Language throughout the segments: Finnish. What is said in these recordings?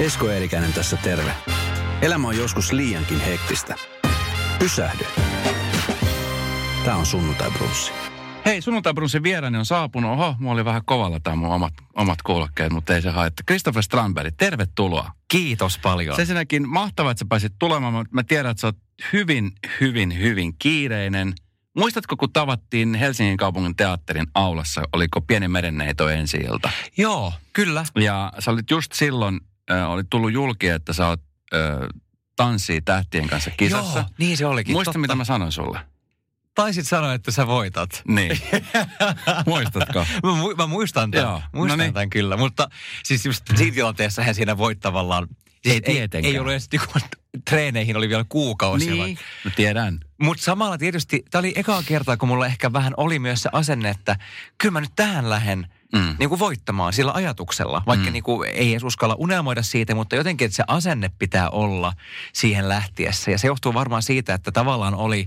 Esko Eerikäinen tässä terve. Elämä on joskus liiankin hektistä. Pysähdy. Tämä on sunnuntai brunssi. Hei, sunnuntai brunssin vieraani on saapunut. Oho, mulla oli vähän kovalla tämä mun omat, omat kuulokkeet, mutta ei se haittaa. Christopher Strandberg, tervetuloa. Kiitos paljon. Se ensinnäkin mahtavaa, että sä pääsit tulemaan. Mä tiedän, että sä oot hyvin, hyvin, hyvin kiireinen. Muistatko, kun tavattiin Helsingin kaupungin teatterin aulassa, oliko Pieni merenneito ensi ilta? Joo, kyllä. Ja sä olit just silloin, äh, oli tullut julki, että sä oot äh, tanssii tähtien kanssa kisassa. Joo, niin se olikin. Muista, totta. mitä mä sanoin sulle? Taisit sanoa, että sä voitat. Niin. Muistatko? Mä, mu- mä muistan tämän. Joo, muistan no niin. tämän kyllä. Mutta siis just siinä tilanteessa hän siinä voit tavallaan... Ei ei, tietenkään. ei ollut edes niinku, treeneihin oli vielä kuukausi. niin. Mä tiedän. Mutta samalla tietysti, tämä oli ekaa kertaa, kun mulla ehkä vähän oli myös se asenne, että kyllä mä nyt tähän lähden Mm. niin kuin voittamaan sillä ajatuksella. Vaikka Mm. niin kuin ei edes uskalla unelmoida siitä, mutta jotenkin, että se asenne pitää olla siihen lähtiessä. Ja se johtuu varmaan siitä, että tavallaan oli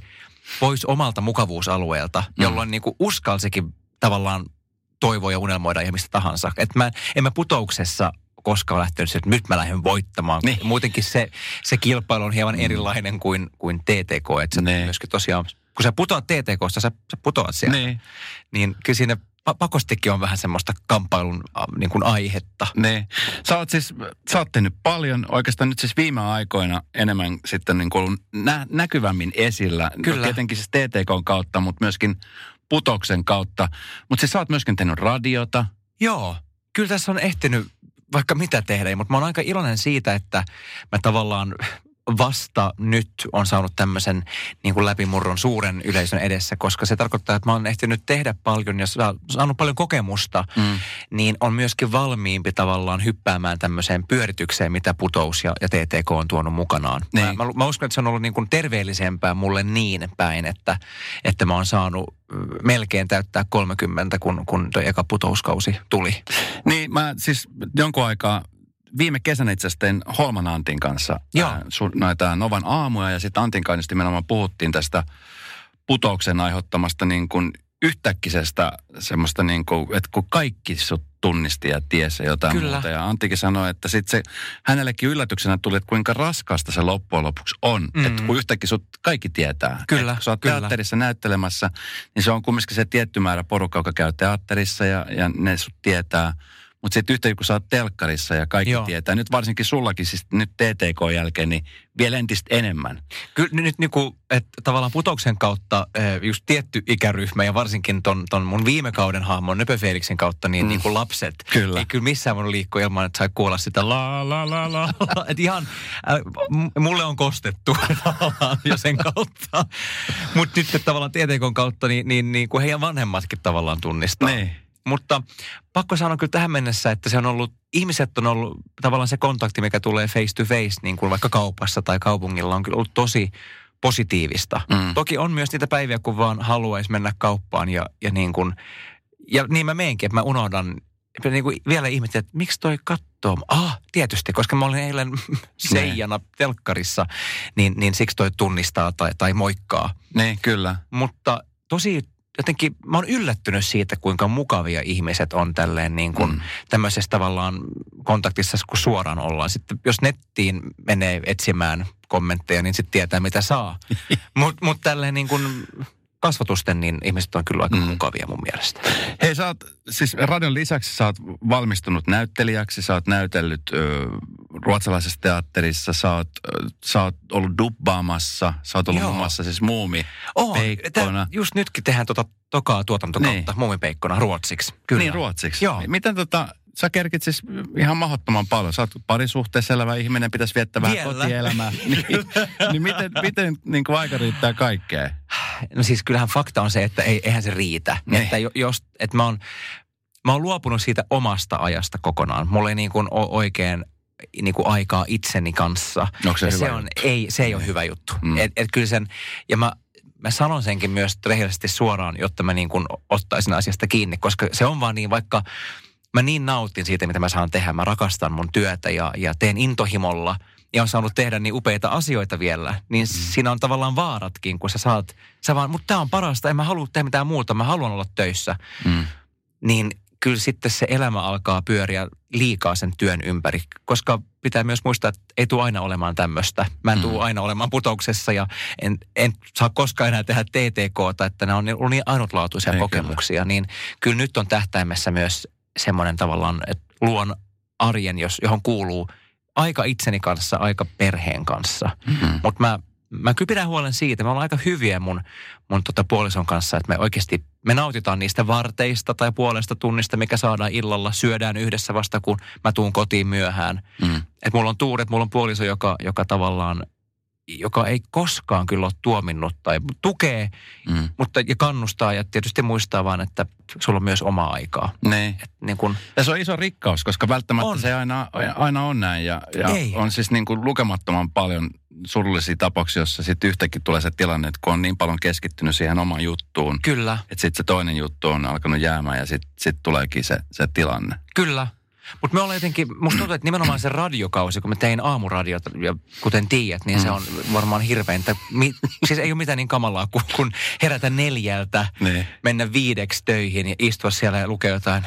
pois omalta mukavuusalueelta, Mm. jolloin niin kuin uskalsikin tavallaan toivoa ja unelmoida ja mistä tahansa. Että mä, en mä putouksessa koskaan lähtenyt että nyt mä lähden voittamaan. Niin. Muutenkin se, se kilpailu on hieman erilainen kuin, kuin TTK. Että se Niin. myöskin tosiaan, kun sä putoat TTKsta, sä, sä putoat siellä. Niin. Niin kyllä siinä pakostikin on vähän semmoista kamppailun niin kuin aihetta. Niin. Sä oot siis, sä oot tehnyt paljon, oikeastaan nyt siis viime aikoina enemmän sitten niin kuin nä- näkyvämmin esillä. Kyllä. No, tietenkin siis TTK kautta, mutta myöskin putoksen kautta. Mutta siis sä oot myöskin tehnyt radiota. Joo, kyllä tässä on ehtinyt vaikka mitä tehdä, mutta mä oon aika iloinen siitä, että mä tavallaan vasta nyt on saanut tämmöisen niin kuin läpimurron suuren yleisön edessä, koska se tarkoittaa, että mä oon ehtinyt tehdä paljon ja saa- saanut paljon kokemusta, Mm. niin on myöskin valmiimpi tavallaan hyppäämään tämmöiseen pyöritykseen, mitä putous ja, ja TTK on tuonut mukanaan. Niin. Mä, mä, mä uskon, että se on ollut niin kuin terveellisempää mulle niin päin, että, että mä oon saanut melkein täyttää 30, kun, kun tuo eka putouskausi tuli. Niin mä siis jonkun aikaa, viime kesänä itse asiassa tein Holman Antin kanssa Joo. ää, su, noita Novan aamuja ja sitten Antin kanssa nimenomaan puhuttiin tästä putouksen aiheuttamasta niin kuin yhtäkkisestä semmoista niin kuin, että kun kaikki sut tunnisti ja tiesi jotain Kyllä. muuta. Ja Anttikin sanoi, että sitten se hänellekin yllätyksenä tuli, että kuinka raskasta se loppujen lopuksi on. Mm. Että kun yhtäkkiä sut kaikki tietää. Kyllä, Et kun sä oot kyllä. teatterissa näyttelemässä, niin se on kumminkin se tietty määrä porukka, joka käy teatterissa ja, ja ne sut tietää. Mutta sitten yhtä kun sä oot telkkarissa ja kaikki Joo. tietää, nyt varsinkin sullakin siis nyt TTK jälkeen, niin vielä entistä enemmän. Kyllä nyt niin kuin, että tavallaan putouksen kautta eh, just tietty ikäryhmä ja varsinkin ton, ton mun viime kauden hahmon Nöpö Felixin kautta, niin, Mm. niin kuin lapset. Kyllä. Ei kyllä missään voinut liikkua ilman, että sai kuulla sitä la la la la. la. Et ihan, äh, mulle on kostettu tavallaan jo sen kautta. Mutta nyt tavallaan TTKn kautta, niin, niin, niin kuin heidän vanhemmatkin tavallaan tunnistaa. Niin. Mutta pakko sanoa kyllä tähän mennessä, että se on ollut, ihmiset on ollut tavallaan se kontakti, mikä tulee face to face, niin kuin vaikka kaupassa tai kaupungilla, on kyllä ollut tosi positiivista. Mm. Toki on myös niitä päiviä, kun vaan haluaisi mennä kauppaan ja, ja niin kuin, ja niin mä meenkin, että mä unohdan, niin kuin vielä ihmettelin, että miksi toi kattoo? Ah, tietysti, koska mä olin eilen seijana telkkarissa, niin, niin siksi toi tunnistaa tai, tai moikkaa. Niin, kyllä. Mutta tosi jotenkin, mä oon yllättynyt siitä, kuinka mukavia ihmiset on tälleen niin kuin Mm. mm. tämmöisessä tavallaan kontaktissa, kun suoraan ollaan. Sitten jos nettiin menee etsimään kommentteja, niin sitten tietää, mitä saa. Mutta mut tälleen niin kuin kasvatusten, niin ihmiset on kyllä aika Mm. mukavia mun mielestä. Hei, sä oot, siis radion lisäksi sä oot valmistunut näyttelijäksi, sä oot näytellyt ö, ruotsalaisessa teatterissa, sä oot, ö, sä oot ollut dubbaamassa, sä oot ollut Joo. muun muassa siis muumi On. peikkona. Tää, just nytkin tehdään tota tokaa tuotantokautta Niin. muumipeikkona ruotsiksi. Kyllä. Niin, ruotsiksi. Joo. Miten tota, sä kerkit siis ihan mahdottoman paljon. Sä oot parisuhteessa elävä ihminen, pitäisi viettää vähän Vielä. kotielämää. niin, niin miten, miten niin kuin aika riittää kaikkeen? No siis kyllähän fakta on se, että ei, eihän se riitä. Niin. Että jo- jos, että mä oon, mä oon luopunut siitä omasta ajasta kokonaan. Mulla ei niin kuin ole oikein niin kuin aikaa itseni kanssa. Onko se ja hyvä se, on, juttu? ei, se ei ole hyvä juttu. Mm. Et, et kyllä sen, ja mä, mä sanon senkin myös rehellisesti suoraan, jotta mä niin kuin ottaisin asiasta kiinni, koska se on vaan niin, vaikka mä niin nautin siitä, mitä mä saan tehdä. Mä rakastan mun työtä ja, ja teen intohimolla ja on saanut tehdä niin upeita asioita vielä, niin mm. siinä on tavallaan vaaratkin, kun sä saat, sä vaan, mutta tää on parasta, en mä halua tehdä mitään muuta, mä haluan olla töissä. Mm. Niin kyllä sitten se elämä alkaa pyöriä liikaa sen työn ympäri. Koska pitää myös muistaa, että ei tule aina olemaan tämmöistä. Mä en tule mm. aina olemaan putouksessa ja en, en saa koskaan enää tehdä TTKta, että nämä on niin, niin ainutlaatuisia ei, kokemuksia. Kyllä. Niin kyllä nyt on tähtäimessä myös semmoinen tavallaan, että luon arjen, jos, johon kuuluu aika itseni kanssa, aika perheen kanssa. Mm-hmm. Mutta mä mä kyllä pidän huolen siitä, me ollaan aika hyviä mun, mun tota puolison kanssa, että me oikeasti, me nautitaan niistä varteista tai puolesta tunnista, mikä saadaan illalla, syödään yhdessä vasta, kun mä tuun kotiin myöhään. Mm. Että mulla on tuuret, mulla on puoliso, joka, joka tavallaan joka ei koskaan kyllä ole tuominnut tai tukee, mm. mutta ja kannustaa ja tietysti muistaa vaan, että sulla on myös omaa aikaa. Niin. Et niin kun... Ja se on iso rikkaus, koska välttämättä on. se aina, aina on näin ja, ja on siis niin kuin lukemattoman paljon surullisia tapauksia, jossa sitten yhtäkkiä tulee se tilanne, että kun on niin paljon keskittynyt siihen omaan juttuun. Kyllä. Että sitten se toinen juttu on alkanut jäämään ja sitten sit tuleekin se, se tilanne. Kyllä. Mutta me ollaan jotenkin, musta tuntuu, että nimenomaan se radiokausi, kun mä tein aamuradiota, ja kuten tiedät, niin mm. se on varmaan hirveintä. Mi, siis ei ole mitään niin kamalaa kuin kun herätä neljältä, niin. mennä viideksi töihin ja istua siellä ja lukea jotain,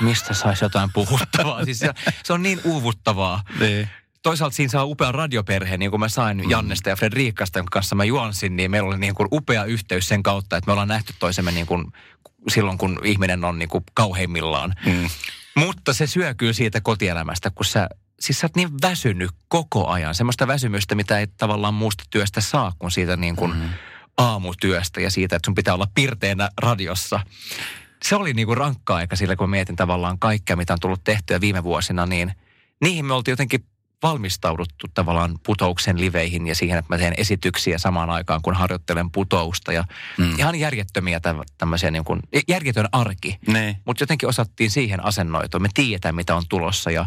mistä saisi jotain puhuttavaa. Siis se, se on niin uuvuttavaa. Niin toisaalta siinä saa upea radioperhe, niin kuin mä sain mm. Jannesta ja Fredriikasta, jonka kanssa mä juonsin, niin meillä oli niin kuin upea yhteys sen kautta, että me ollaan nähty toisemme niin kuin silloin, kun ihminen on niin kuin kauheimmillaan. Mm. Mutta se syö kyllä siitä kotielämästä, kun sä, siis sä oot niin väsynyt koko ajan. Semmoista väsymystä, mitä ei tavallaan muusta työstä saa, kun siitä niin kuin mm. aamutyöstä ja siitä, että sun pitää olla pirteänä radiossa. Se oli niin kuin rankka aika sillä, kun mietin tavallaan kaikkea, mitä on tullut tehtyä viime vuosina, niin niihin me oltiin jotenkin valmistauduttu tavallaan putouksen liveihin ja siihen, että mä teen esityksiä samaan aikaan, kun harjoittelen putousta. Ja mm. ihan järjettömiä tämmöisiä, niin kuin, järjetön arki. Mutta jotenkin osattiin siihen asennoitua. Me tiedetään, mitä on tulossa ja,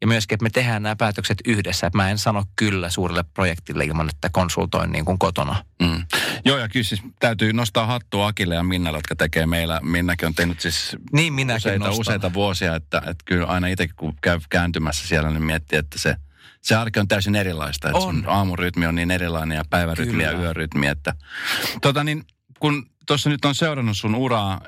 ja myöskin, että me tehdään nämä päätökset yhdessä. Että mä en sano kyllä suurelle projektille ilman, että konsultoin niin kuin kotona. Mm. Joo, ja kyllä siis täytyy nostaa hattua Akille ja Minnalle, jotka tekee meillä. Minnakin on tehnyt siis niin, useita, useita vuosia, että, että kyllä aina itsekin kun käy kääntymässä siellä, niin miettii, että se – se arki on täysin erilaista. Että on. aamurytmi on niin erilainen ja päivärytmi Kyllä. ja yörytmi. Että, tota niin, kun tuossa nyt on seurannut sun uraa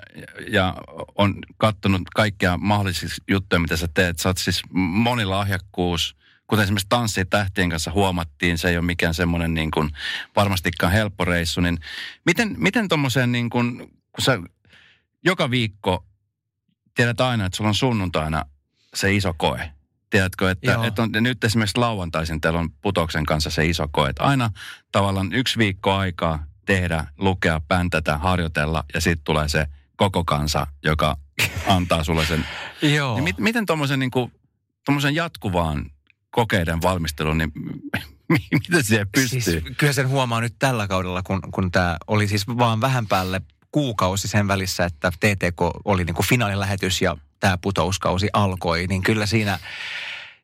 ja on katsonut kaikkia mahdollisia juttuja, mitä sä teet. Sä oot siis monilahjakkuus, kuten esimerkiksi Tanssi tähtien kanssa huomattiin, se ei ole mikään semmoinen niin kuin varmastikaan helppo reissu. Niin miten, miten tuommoiseen niin kuin, kun sä joka viikko tiedät aina, että sulla on sunnuntaina se iso koe. Tiedätkö, että, että on, nyt esimerkiksi lauantaisin teillä on Putoksen kanssa se iso koe, että aina tavallaan yksi viikko aikaa tehdä, lukea, päntätä, harjoitella ja sitten tulee se koko kansa, joka antaa sulle sen. Joo. Niin mit, miten tuommoisen niin jatkuvaan kokeiden valmistelun, niin miten se pystyy? Siis, kyllä sen huomaa nyt tällä kaudella, kun, kun tämä oli siis vaan vähän päälle kuukausi sen välissä, että TTK oli niin kuin finaalilähetys ja tämä putouskausi alkoi, niin kyllä siinä,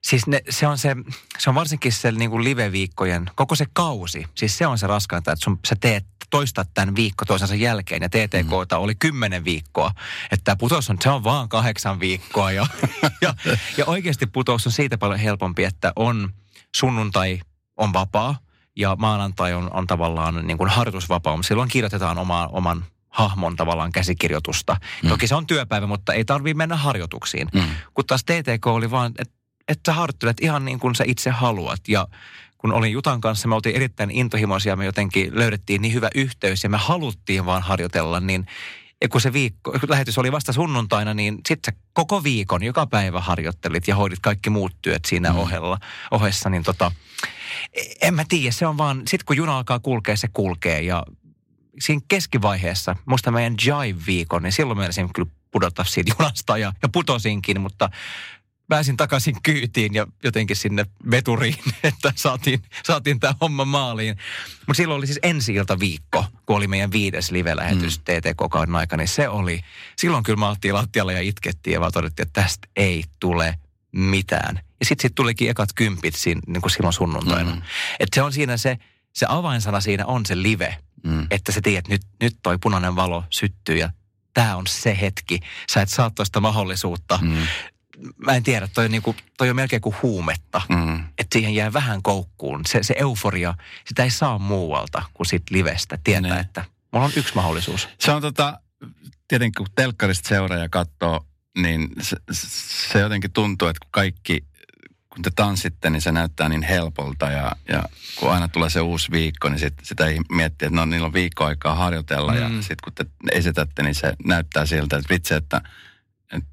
siis ne, se, on se, se on varsinkin se niin kuin live-viikkojen, koko se kausi, siis se on se raskainta, että sun, sä teet, toistat tämän viikko toisensa jälkeen ja TTKta mm. oli kymmenen viikkoa, että tämä putous on, se on vaan kahdeksan viikkoa ja, ja, ja oikeasti putous on siitä paljon helpompi, että on sunnuntai on vapaa, ja maanantai on, on tavallaan niin kuin harjoitusvapaa. Silloin kirjoitetaan oma, oman hahmon tavallaan käsikirjoitusta. Mm. Toki se on työpäivä, mutta ei tarvitse mennä harjoituksiin. Mm. Kun taas TTK oli vaan, että et sä harjoittelet ihan niin kuin sä itse haluat. Ja kun olin Jutan kanssa, me oltiin erittäin intohimoisia, me jotenkin löydettiin niin hyvä yhteys ja me haluttiin vaan harjoitella, niin ja kun se viikko, lähetys oli vasta sunnuntaina, niin sitten sä koko viikon, joka päivä harjoittelit ja hoidit kaikki muut työt siinä mm. ohella, ohessa, niin tota, en mä tiedä, se on vaan, sitten kun juna alkaa kulkea, se kulkee ja siinä keskivaiheessa, muista meidän Jive-viikon, niin silloin meidän kyllä pudota siitä junasta ja, ja putosinkin, mutta pääsin takaisin kyytiin ja jotenkin sinne veturiin, että saatiin, saatiin tämä homma maaliin. Mutta silloin oli siis ensi viikko, kun oli meidän viides live-lähetys mm. TTK-kauden aikana, niin se oli, silloin kyllä me lattialla ja itkettiin ja vaan todettiin, että tästä ei tule mitään. Ja sitten sit tulikin ekat kympit siinä, niin kuin silloin sunnuntaina. Mm. Että se on siinä se, se avainsana siinä on se live – Mm. Että sä tiedät, nyt, nyt toi punainen valo syttyy ja tämä on se hetki. Sä et saa toista mahdollisuutta. Mm. Mä en tiedä, toi on, niinku, toi on melkein kuin huumetta. Mm. Että siihen jää vähän koukkuun. Se, se euforia, sitä ei saa muualta kuin sit livestä. Tietää, ne. että mulla on yksi mahdollisuus. Se on tota, tietenkin kun telkkarista seuraa ja katsoo niin se, se jotenkin tuntuu, että kun kaikki, kun te tanssitte, niin se näyttää niin helpolta ja, ja kun aina tulee se uusi viikko, niin sit, sitä ei miettiä, että no niillä on viikko aikaa harjoitella mm. ja sitten kun te esitätte, niin se näyttää siltä, että vitsi, että, että,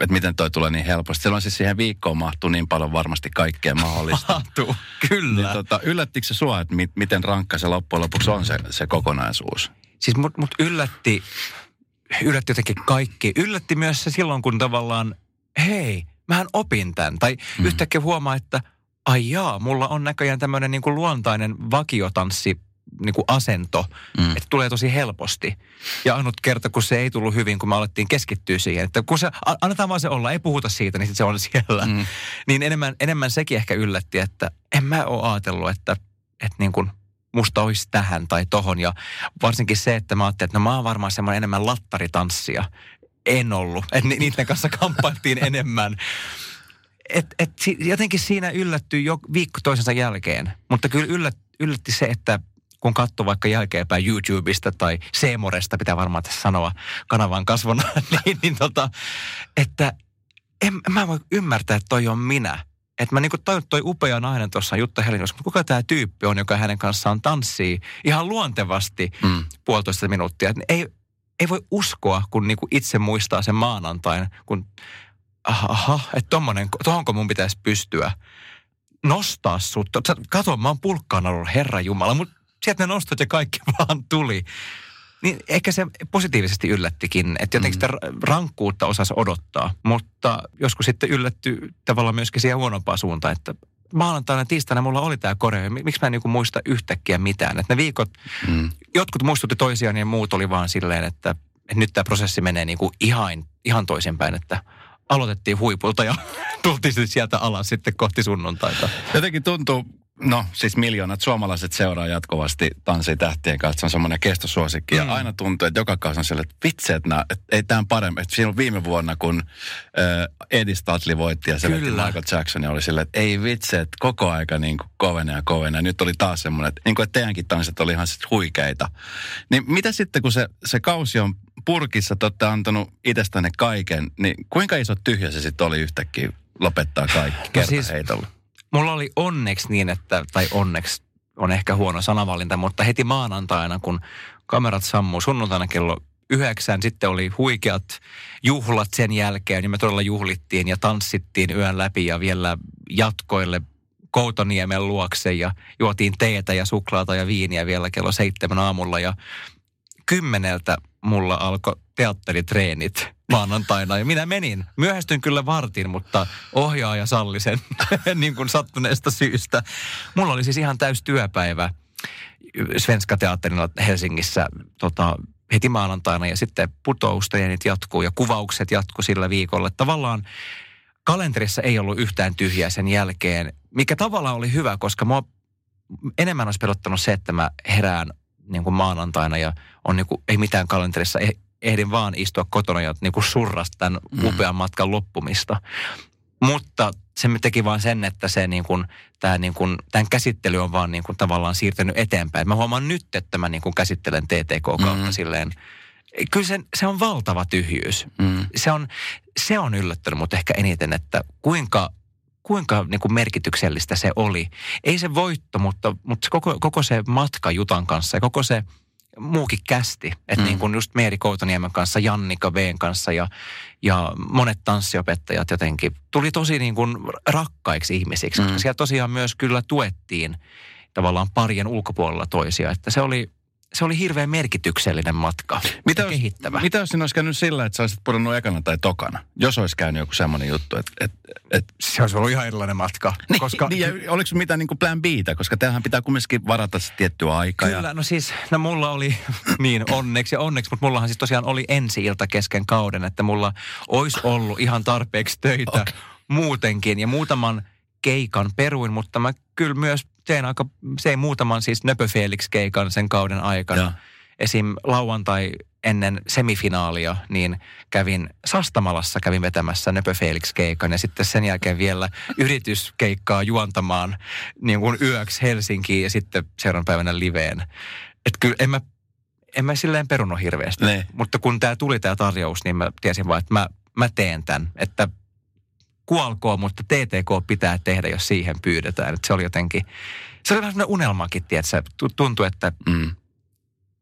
että miten toi tulee niin helposti. Silloin siis siihen viikkoon mahtuu niin paljon varmasti kaikkea mahdollista. Mahtuu, kyllä. Niin, tota, yllättikö se sua, että mi, miten rankka se loppujen lopuksi on se, se kokonaisuus? Siis mut, mut yllätti, yllätti jotenkin kaikki. Yllätti myös se silloin, kun tavallaan, hei, mähän opin tämän. Tai mm. yhtäkkiä huomaa, että ai jaa, mulla on näköjään tämmöinen niin kuin luontainen vakiotanssi niin kuin asento, mm. että tulee tosi helposti. Ja ainut kerta, kun se ei tullut hyvin, kun me alettiin keskittyä siihen, että kun se, annetaan vaan se olla, ei puhuta siitä, niin se on siellä. Mm. Niin enemmän, enemmän sekin ehkä yllätti, että en mä ole ajatellut, että, että niin kuin musta olisi tähän tai tohon. Ja varsinkin se, että mä ajattelin, että no mä oon varmaan semmoinen enemmän lattaritanssia. En ollut. Että niiden kanssa kamppailtiin enemmän. Et, et, jotenkin siinä yllättyi jo viikko toisensa jälkeen. Mutta kyllä yllät, yllätti se, että kun katsoo vaikka jälkeenpäin YouTubesta tai Seemoresta, pitää varmaan tässä sanoa kanavan kasvona, niin, niin tota, että en, mä voi ymmärtää, että toi on minä. Että mä niinku tajun, toi upea nainen tuossa Jutta Helinossa, mutta kuka tämä tyyppi on, joka hänen kanssaan tanssii ihan luontevasti mm. puolitoista minuuttia. Et ei, ei voi uskoa, kun niinku itse muistaa sen maanantain, kun aha, että tommonen, tohonko mun pitäisi pystyä nostaa sut. Kato, mä oon pulkkaan ollut, Herra Jumala, mutta sieltä ne nostot ja kaikki vaan tuli. Niin ehkä se positiivisesti yllättikin, että jotenkin mm. sitä rankkuutta osasi odottaa, mutta joskus sitten yllätty tavallaan myöskin siihen huonompaan suuntaan, että maanantaina tiistaina mulla oli tämä koreo. Miksi mä en niinku muista yhtäkkiä mitään? Että ne viikot, mm. jotkut muistutti toisiaan ja muut oli vaan silleen, että, että nyt tämä prosessi menee niinku ihan, ihan toisinpäin, että aloitettiin huipulta ja tultiin sieltä alas sitten kohti sunnuntaita. Jotenkin tuntuu, No siis miljoonat suomalaiset seuraa jatkuvasti Tanssi tähtien kanssa. Se on semmoinen kestosuosikki. Mm. Ja aina tuntuu, että joka kausi on sille, että vitsi, että, nää, että ei tämä parempi. Että siinä viime vuonna, kun äh, Eddie Stadley voitti ja se Michael Jackson, oli silleen, että ei vitsi, että koko aika niin kuin kovenee ja kovenee. Ja nyt oli taas semmoinen, että, niin kuin, että teidänkin tanssit oli ihan sit huikeita. Niin mitä sitten, kun se, se kausi on purkissa, te olette antanut itsestänne kaiken, niin kuinka iso tyhjä se sitten oli yhtäkkiä lopettaa kaikki no siis, mulla oli onneksi niin, että, tai onneksi on ehkä huono sanavalinta, mutta heti maanantaina, kun kamerat sammuu sunnuntaina kello yhdeksän, sitten oli huikeat juhlat sen jälkeen, niin me todella juhlittiin ja tanssittiin yön läpi ja vielä jatkoille Koutoniemen luokse ja juotiin teetä ja suklaata ja viiniä vielä kello seitsemän aamulla ja kymmeneltä mulla alkoi teatteritreenit maanantaina ja minä menin. Myöhästyn kyllä vartin, mutta ohjaaja salli sen niin kuin sattuneesta syystä. Mulla oli siis ihan täys työpäivä Svenska Teatterilla Helsingissä tota, heti maanantaina ja sitten putoustreenit jatkuu ja kuvaukset jatkuu sillä viikolla. Tavallaan kalenterissa ei ollut yhtään tyhjää sen jälkeen, mikä tavallaan oli hyvä, koska mua enemmän olisi pelottanut se, että mä herään niin kuin maanantaina ja on niin kuin, ei mitään kalenterissa, eh, ehdin vaan istua kotona ja niin kuin surrasta tämän mm. upean matkan loppumista. Mutta se teki vaan sen, että se niin kuin, tämä niin kuin, tämän käsittely on vaan niin kuin tavallaan siirtynyt eteenpäin. Mä huomaan nyt, että mä niin kuin käsittelen TTK kautta mm. silleen, kyllä se, se on valtava tyhjyys. Mm. Se, on, se on yllättänyt mut ehkä eniten, että kuinka kuinka niin kuin merkityksellistä se oli. Ei se voitto, mutta, mutta koko, koko se matka Jutan kanssa ja koko se muukin kästi. Että mm. niin kuin just Meeri Koutoniemen kanssa, Jannika Veen kanssa ja, ja monet tanssiopettajat jotenkin tuli tosi niin kuin rakkaiksi ihmisiksi. Mm. Koska siellä tosiaan myös kyllä tuettiin tavallaan parien ulkopuolella toisia. Että se oli, se oli hirveän merkityksellinen matka mitä jos, kehittävä. Mitä jos siinä olisi käynyt sillä, että sä olisit pudonnut ekana tai tokana? Jos olisi käynyt joku semmoinen juttu, että... Et, et... Se olisi ollut ihan erilainen matka. Niin, koska... niin ja oliko mitään niin kuin plan Btä? Koska tämähän pitää kumminkin varata se tiettyä aikaa. Kyllä, ja... no siis, no mulla oli niin onneksi ja onneksi, mutta mullahan siis tosiaan oli ensi ilta kesken kauden, että mulla olisi ollut ihan tarpeeksi töitä okay. muutenkin ja muutaman keikan peruin, mutta mä kyllä myös tein aika, se ei muutaman siis Nöpö Felix-keikan sen kauden aikana. Ja. Esim. lauantai ennen semifinaalia, niin kävin Sastamalassa, kävin vetämässä Nöpö Felix-keikan ja sitten sen jälkeen vielä yrityskeikkaa juontamaan niin kuin yöksi Helsinkiin ja sitten seuraavan päivänä liveen. Että kyllä en mä, en mä silleen perunut hirveästi. Ne. Mutta kun tämä tuli tämä tarjous, niin mä tiesin vaan, että mä mä teen tämän. Että kuolkoon, mutta TTK pitää tehdä, jos siihen pyydetään. Että se oli jotenkin, se oli vähän sellainen unelmakin, tiedätkö? Tuntui, että Mm.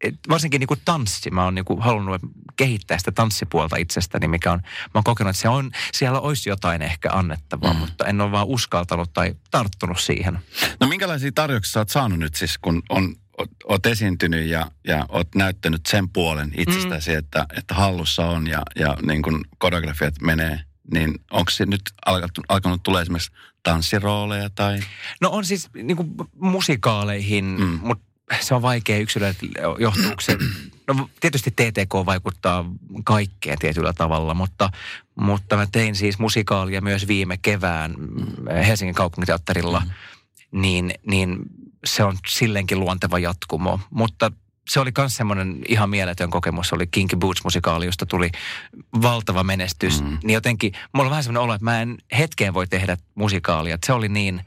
et varsinkin niin kuin tanssi, mä oon niin kuin halunnut kehittää sitä tanssipuolta itsestäni, mikä on, mä oon kokenut, että se on, siellä olisi jotain ehkä annettavaa, mm. mutta en ole vaan uskaltanut tai tarttunut siihen. No minkälaisia tarjouksia sä oot saanut nyt siis, kun on, oot esiintynyt ja, ja oot näyttänyt sen puolen itsestäsi, mm. että, että hallussa on ja, ja niin kuin koreografiat menee, niin onko se nyt alkanut, alkanut tulla esimerkiksi tanssirooleja tai... No on siis niin kuin musikaaleihin, mm. mutta se on vaikea yksilöidä, johtuuko se... No tietysti TTK vaikuttaa kaikkeen tietyllä tavalla, mutta, mutta mä tein siis musikaalia myös viime kevään Helsingin kaupunginteatterilla, mm. niin, niin se on silleenkin luonteva jatkumo. Mutta se oli myös semmoinen ihan mieletön kokemus. Se oli Kinky Boots-musikaali, josta tuli valtava menestys. Mm. Niin jotenkin, mulla on vähän semmoinen olo, että mä en hetkeen voi tehdä musikaalia. Se oli niin,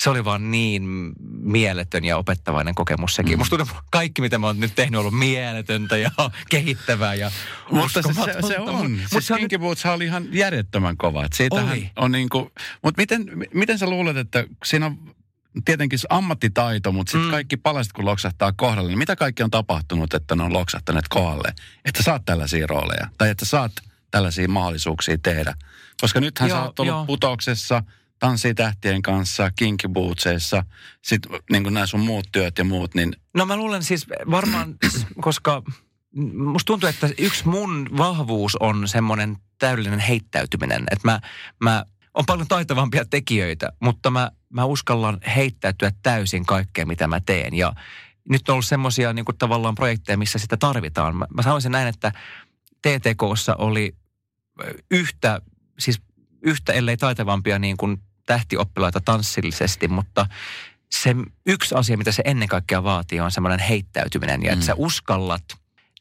se oli vaan niin mieletön ja opettavainen kokemus sekin. Mm. Musta tuntuu, kaikki mitä mä oon nyt tehnyt on ollut mieletöntä ja kehittävää ja Mutta se, se, se on. Mut siis se Kinky Boots oli ihan järjettömän kova. Siitähän Oli. on niin kuin, mutta miten, miten sä luulet, että siinä on tietenkin se ammattitaito, mutta sitten Mm. kaikki palaset kun loksahtaa kohdalle, niin mitä kaikki on tapahtunut, että ne on loksahtaneet kohdalle? Että saat tällaisia rooleja tai että saat tällaisia mahdollisuuksia tehdä. Koska nythän Joo, sä oot ollut joo. putouksessa, tanssii tähtien kanssa, kinky bootseissa, sitten niin nämä sun muut työt ja muut, niin No mä luulen siis varmaan, koska musta tuntuu, että yksi mun vahvuus on semmoinen täydellinen heittäytyminen. Että mä, mä on paljon taitavampia tekijöitä, mutta mä, mä uskallan heittäytyä täysin kaikkeen, mitä mä teen. Ja nyt on ollut semmoisia niin tavallaan projekteja, missä sitä tarvitaan. Mä, mä sanoisin näin, että TTKssa oli yhtä, siis yhtä ellei taitavampia niin kuin tähtioppilaita tanssillisesti, mutta se yksi asia, mitä se ennen kaikkea vaatii, on semmoinen heittäytyminen. Ja että Mm. sä uskallat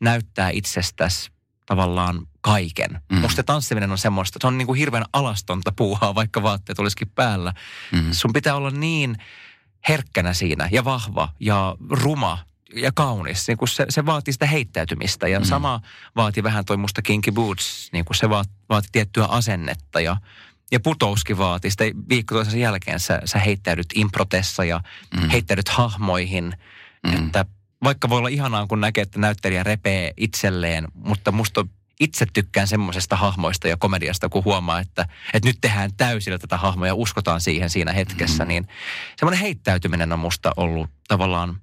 näyttää itsestäsi tavallaan kaiken. Mm. Musta tanssiminen on semmoista, se on niin kuin hirveän alastonta puuhaa, vaikka vaatteet olisikin päällä. mm, Sun pitää olla niin herkkänä siinä ja vahva ja ruma ja kaunis. Niin kuin se, se vaatii sitä heittäytymistä ja mm. Sama vaati vähän toi musta Kinky Boots. Niin kuin se vaati, vaati tiettyä asennetta ja, ja putouskin vaati. Sitä viikko toisensa jälkeen sä, sä heittäydyt improtessa ja mm. heittäydyt hahmoihin. Mm, Että vaikka voi olla ihanaa, kun näkee, että näyttelijä repee itselleen, mutta musta itse tykkään semmoisesta hahmoista ja komediasta, kun huomaa, että, että nyt tehdään täysillä tätä hahmoa ja uskotaan siihen siinä hetkessä, Mm. niin semmoinen heittäytyminen on musta ollut tavallaan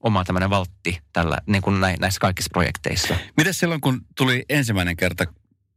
oma tämmöinen valtti tällä, niin kuin näissä kaikissa projekteissa. Miten silloin, kun tuli ensimmäinen kerta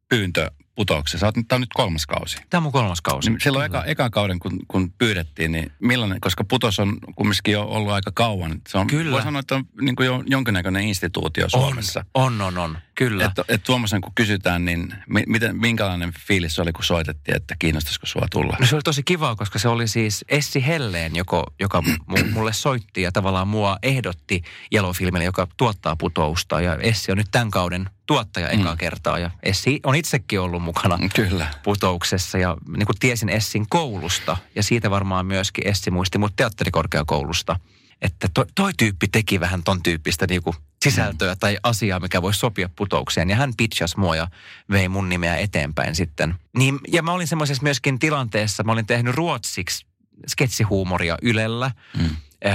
pyyntö putouksessa, sä oot, nyt- tää on nyt kolmas kausi. Tämä on mun kolmas kausi. Niin silloin eka, ekan kauden, kun, kun pyydettiin, niin millainen, koska putos on kumminkin jo ollut aika kauan. Se on, Kyllä. Voi sanoa, että on niin kuin jo jonkinnäköinen instituutio Suomessa. On, on, on. Kyllä. Että et tuommoisen kun kysytään, niin mi, miten, minkälainen fiilis se oli, kun soitettiin, että kiinnostaisiko sua tulla? No se oli tosi kivaa, koska se oli siis Essi Helleen, joka, joka mu- mulle soitti ja tavallaan mua ehdotti Yellow-filmille, joka tuottaa putousta. Ja Essi on nyt tämän kauden tuottaja ekaa Mm. kertaa ja Essi on itsekin ollut mukana Kyllä. putouksessa ja niin kuin tiesin Essin koulusta ja siitä varmaan myöskin Essi muisti mut teatterikorkeakoulusta. Että to, toi tyyppi teki vähän ton tyyppistä niin kuin sisältöä tai asiaa, mikä voisi sopia putoukseen. Ja hän pitchasi mua ja vei mun nimeä eteenpäin sitten. Niin, ja mä olin semmoisessa myöskin tilanteessa, mä olin tehnyt ruotsiksi sketsihuumoria Ylellä. Mm. Äh,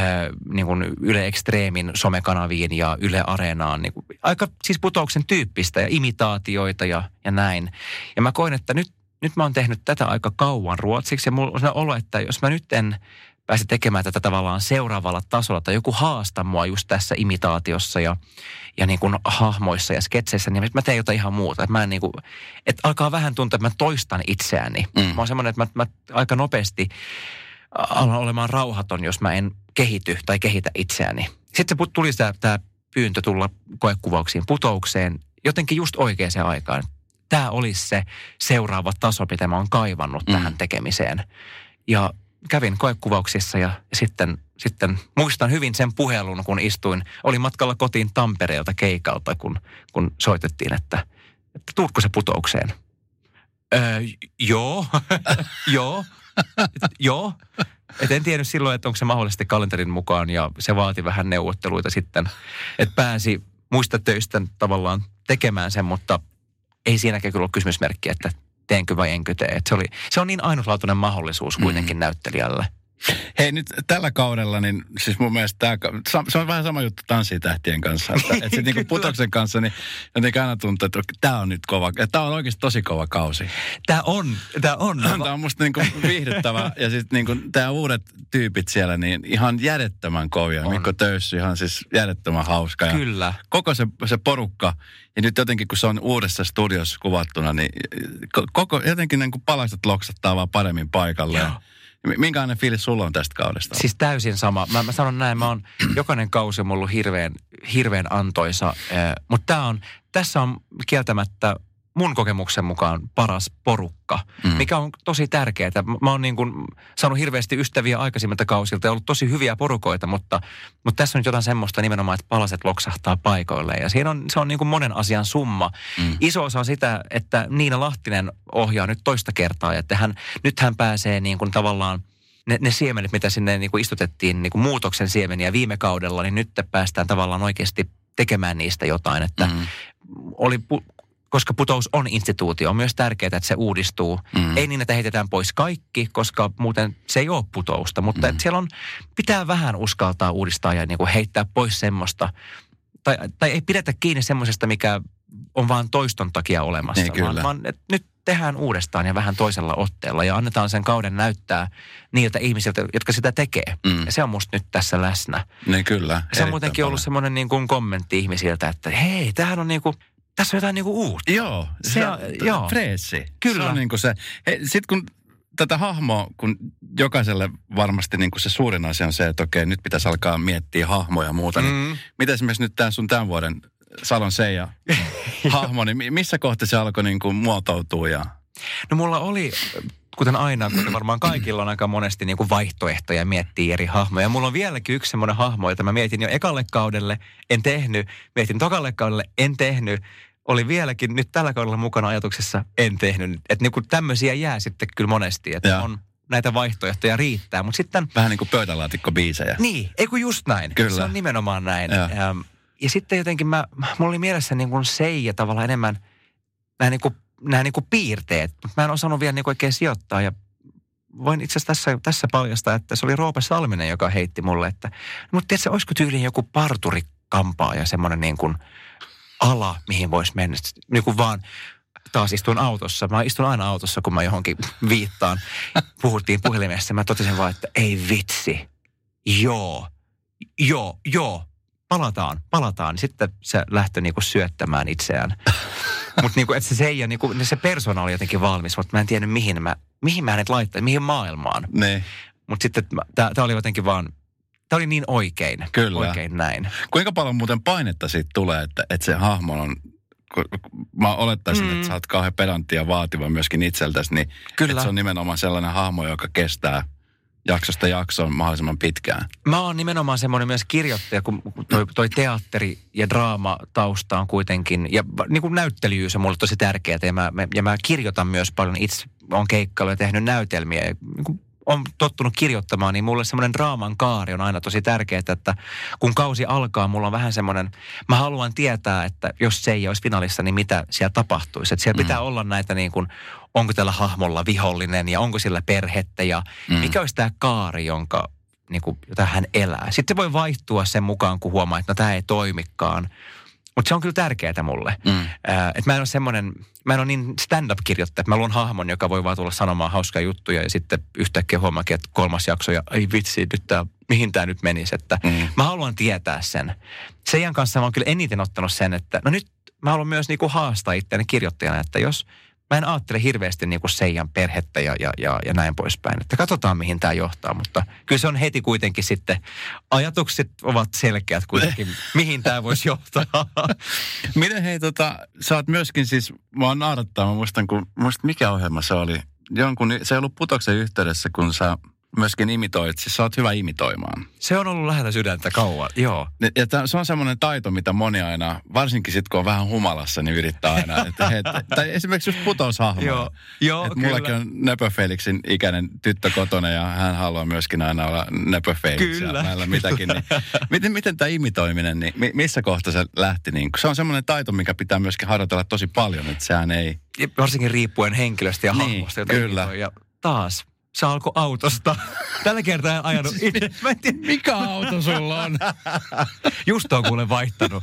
niin kuin Yle Extreemin somekanaviin ja Yle Areenaan. Niin kuin, aika siis putouksen tyyppistä ja imitaatioita ja, ja näin. Ja mä koin, että nyt, nyt mä oon tehnyt tätä aika kauan ruotsiksi ja mulla on olo, että jos mä nyt en pääse tekemään tätä tavallaan seuraavalla tasolla tai joku haastaa mua just tässä imitaatiossa ja, ja niin kuin hahmoissa ja sketseissä, niin mä teen jotain ihan muuta. Että mä en niin kuin, että alkaa vähän tuntua, että mä toistan itseäni. Mm. Mä oon semmoinen, että mä, mä aika nopeasti alan olemaan rauhaton, jos mä en kehity tai kehitä itseäni. Sitten tuli tämä pyyntö tulla koekuvauksiin putoukseen jotenkin just oikeaan aikaan. Tämä olisi se seuraava taso, mitä mä oon kaivannut Mm. tähän tekemiseen. Ja kävin koekuvauksissa ja sitten, sitten muistan hyvin sen puhelun, kun istuin. Olin matkalla kotiin Tampereelta keikalta, kun, kun soitettiin, että, että tuutko se putoukseen? Öö, joo, joo, joo. Et en tiennyt silloin, että onko se mahdollisesti kalenterin mukaan ja se vaati vähän neuvotteluita sitten, että pääsi muista töistä tavallaan tekemään sen, mutta ei siinäkään kyllä ollut kysymysmerkki, että teenkö vai enkö tee. Et se, oli, se on niin ainutlaatuinen mahdollisuus kuitenkin mm. näyttelijälle. Hei nyt tällä kaudella, niin siis mun mielestä tämä, se on vähän sama juttu tanssitähtien kanssa. Että, että sitten niinku putoksen kanssa, niin jotenkin aina tuntuu, että tämä on nyt kova, tämä on oikeasti tosi kova kausi. Tämä on, tämä on. tämä on musta niinku viihdyttävä ja sitten niinku tämä uudet tyypit siellä, niin ihan järjettömän kovia. On. Mikko Töyssy ihan siis järjettömän hauska. Ja Kyllä. Koko se, se porukka, ja nyt jotenkin kun se on uudessa studiossa kuvattuna, niin koko jotenkin niin kuin palastat loksattaa vaan paremmin paikalle. Joo. Minkälainen fiilis sulla on tästä kaudesta? Siis täysin sama. Mä, mä sanon näin, mä oon, jokainen kausi on ollut hirveän, hirveän antoisa, mutta tää on, tässä on kieltämättä mun kokemuksen mukaan paras porukka, mm. mikä on tosi tärkeää. Mä oon niin kuin saanut hirveästi ystäviä aikaisemmilta kausilta ja ollut tosi hyviä porukoita, mutta, mutta tässä on nyt jotain semmoista nimenomaan, että palaset loksahtaa paikoille. Ja siinä on, se on niin kuin monen asian summa. Mm. Iso osa on sitä, että Niina Lahtinen ohjaa nyt toista kertaa, että hän, nyt hän pääsee niin kuin tavallaan ne, ne siemenet, mitä sinne niin kuin istutettiin, niin kuin muutoksen siemeniä viime kaudella, niin nyt päästään tavallaan oikeasti tekemään niistä jotain. Että mm. oli koska putous on instituutio, on myös tärkeää, että se uudistuu. Mm. Ei niin, että heitetään pois kaikki, koska muuten se ei ole putousta, mutta mm. siellä on, pitää vähän uskaltaa uudistaa ja niin kuin heittää pois semmoista, tai, tai ei pidetä kiinni semmoisesta, mikä on vain toiston takia olemassa, niin, vaan, vaan että nyt tehdään uudestaan ja vähän toisella otteella ja annetaan sen kauden näyttää niiltä ihmisiltä, jotka sitä tekee. Mm. Ja se on musta nyt tässä läsnä. Niin kyllä. Se on muutenkin ollut semmoinen niin kuin kommentti ihmisiltä, että hei, tämähän on niin kuin – tässä on jotain niinku uutta. Joo, se, se on, joo. freessi. Kyllä. Se on niinku se. Sitten kun tätä hahmoa, kun jokaiselle varmasti niin kuin se suurin asia on se, että okei, nyt pitäisi alkaa miettiä hahmoja ja muuta. Niin mm. Niin, miten esimerkiksi nyt tämä sun tämän vuoden Salon Seija hahmo, niin missä kohtaa se alkoi niin kuin muotoutua? Ja... No mulla oli kuten aina, kuten varmaan kaikilla on aika monesti niin kuin vaihtoehtoja miettiä eri hahmoja. Mulla on vieläkin yksi semmoinen hahmo, jota mä mietin jo ekalle kaudelle, en tehnyt. Mietin tokalle kaudelle, en tehnyt. Oli vieläkin nyt tällä kaudella mukana ajatuksessa, en tehnyt. Että niin kuin tämmöisiä jää sitten kyllä monesti, että on näitä vaihtoehtoja riittää. Mutta sitten... Vähän niin kuin pöytälaatikko-biisejä. Niin, ei kun just näin. Kyllä. Se on nimenomaan näin. Ja, ja, ja sitten jotenkin mä, mulla oli mielessä niin kuin Seija tavallaan enemmän nämä niin kuin nämä niin kuin piirteet, mutta mä en osannut vielä niin kuin oikein sijoittaa ja voin itse asiassa tässä, tässä paljastaa, että se oli Roope Salminen, joka heitti mulle, että mutta tiedätkö, olisiko tyyliin joku parturikampaa ja semmoinen niin kuin ala, mihin voisi mennä. Niin kuin vaan taas istun autossa. Mä istun aina autossa, kun mä johonkin viittaan. Puhuttiin puhelimessa. Mä totesin vaan, että ei vitsi. Joo. Joo, joo. Palataan, palataan. Sitten se lähtee niinku syöttämään itseään. Mutta niinku, että se Seija, niinku, se persona oli jotenkin valmis, mutta mä en tiedä mihin mä, mihin mä hänet laittaa, mihin maailmaan. Ne. Mutta sitten tämä oli jotenkin vaan, tämä oli niin oikein. Kyllä. Oikein näin. Kuinka paljon muuten painetta siitä tulee, että, että se hahmo on mä olettaisin, mm. että sä oot kauhean pedantti ja vaativa myöskin itseltäsi, niin Kyllä. että se on nimenomaan sellainen hahmo, joka kestää jaksosta jaksoon mahdollisimman pitkään. Mä oon nimenomaan semmoinen myös kirjoittaja, kun toi, toi teatteri ja draama tausta on kuitenkin, ja niin kuin näyttelijyys on mulle tosi tärkeää, ja mä, ja mä kirjoitan myös paljon itse, on keikkailuja tehnyt näytelmiä, ja niin kuin on tottunut kirjoittamaan, niin mulle semmoinen draaman kaari on aina tosi tärkeää, että kun kausi alkaa, mulla on vähän semmoinen, mä haluan tietää, että jos se ei olisi finaalissa, niin mitä siellä tapahtuisi. Että siellä mm. pitää olla näitä niin kuin, onko tällä hahmolla vihollinen ja onko sillä perhettä ja mm. mikä olisi tämä kaari, jonka, niin kuin, jota hän elää. Sitten se voi vaihtua sen mukaan, kun huomaa, että no tämä ei toimikaan. Mutta se on kyllä tärkeää mulle. Mm. Äh, että mä en ole semmoinen, mä en ole niin stand-up-kirjoittaja, että mä luon hahmon, joka voi vaan tulla sanomaan hauskaa juttuja ja sitten yhtäkkiä huomaakin, että kolmas jakso ja ei vitsi, nyt tää, mihin tämä nyt menisi. Että mm. Mä haluan tietää sen. Seijan kanssa mä oon kyllä eniten ottanut sen, että no nyt mä haluan myös niinku haastaa itseäni kirjoittajana, että jos – mä en ajattele hirveästi niin kuin Seijan perhettä ja, ja, ja, ja näin poispäin. Että katsotaan, mihin tämä johtaa, mutta kyllä se on heti kuitenkin sitten, ajatukset ovat selkeät kuitenkin, mihin tämä voisi johtaa. Miten hei, tota, sä oot myöskin siis, mä oon naurattaa, mä muistan, kun, muistan mikä ohjelma se oli, jonkun, se ei ollut putoksen yhteydessä, kun sä myöskin imitoit. Siis sä oot hyvä imitoimaan. Se on ollut lähellä sydäntä kauan, joo. Ja tää, se on semmoinen taito, mitä moni aina, varsinkin sitten kun on vähän humalassa, niin yrittää aina. Että, he, tai esimerkiksi just putoushahmo. Joo, joo, Et kyllä. mullakin on Nöpö Felixin ikäinen tyttö kotona ja hän haluaa myöskin aina olla Nöpö Felix Kyllä. ja mitäkin. Niin, miten, miten tämä imitoiminen, niin mi- missä kohtaa se lähti? Niin, se on semmoinen taito, mikä pitää myöskin harjoitella tosi paljon, että sehän ei... Ja Varsinkin riippuen henkilöstä ja Niin, hahmosta, kyllä. Ja taas, se alkoi autosta. Tällä kertaa en ajanut itse. Mä en tiedä, Mikä auto sulla on? Just on kuule vaihtanut.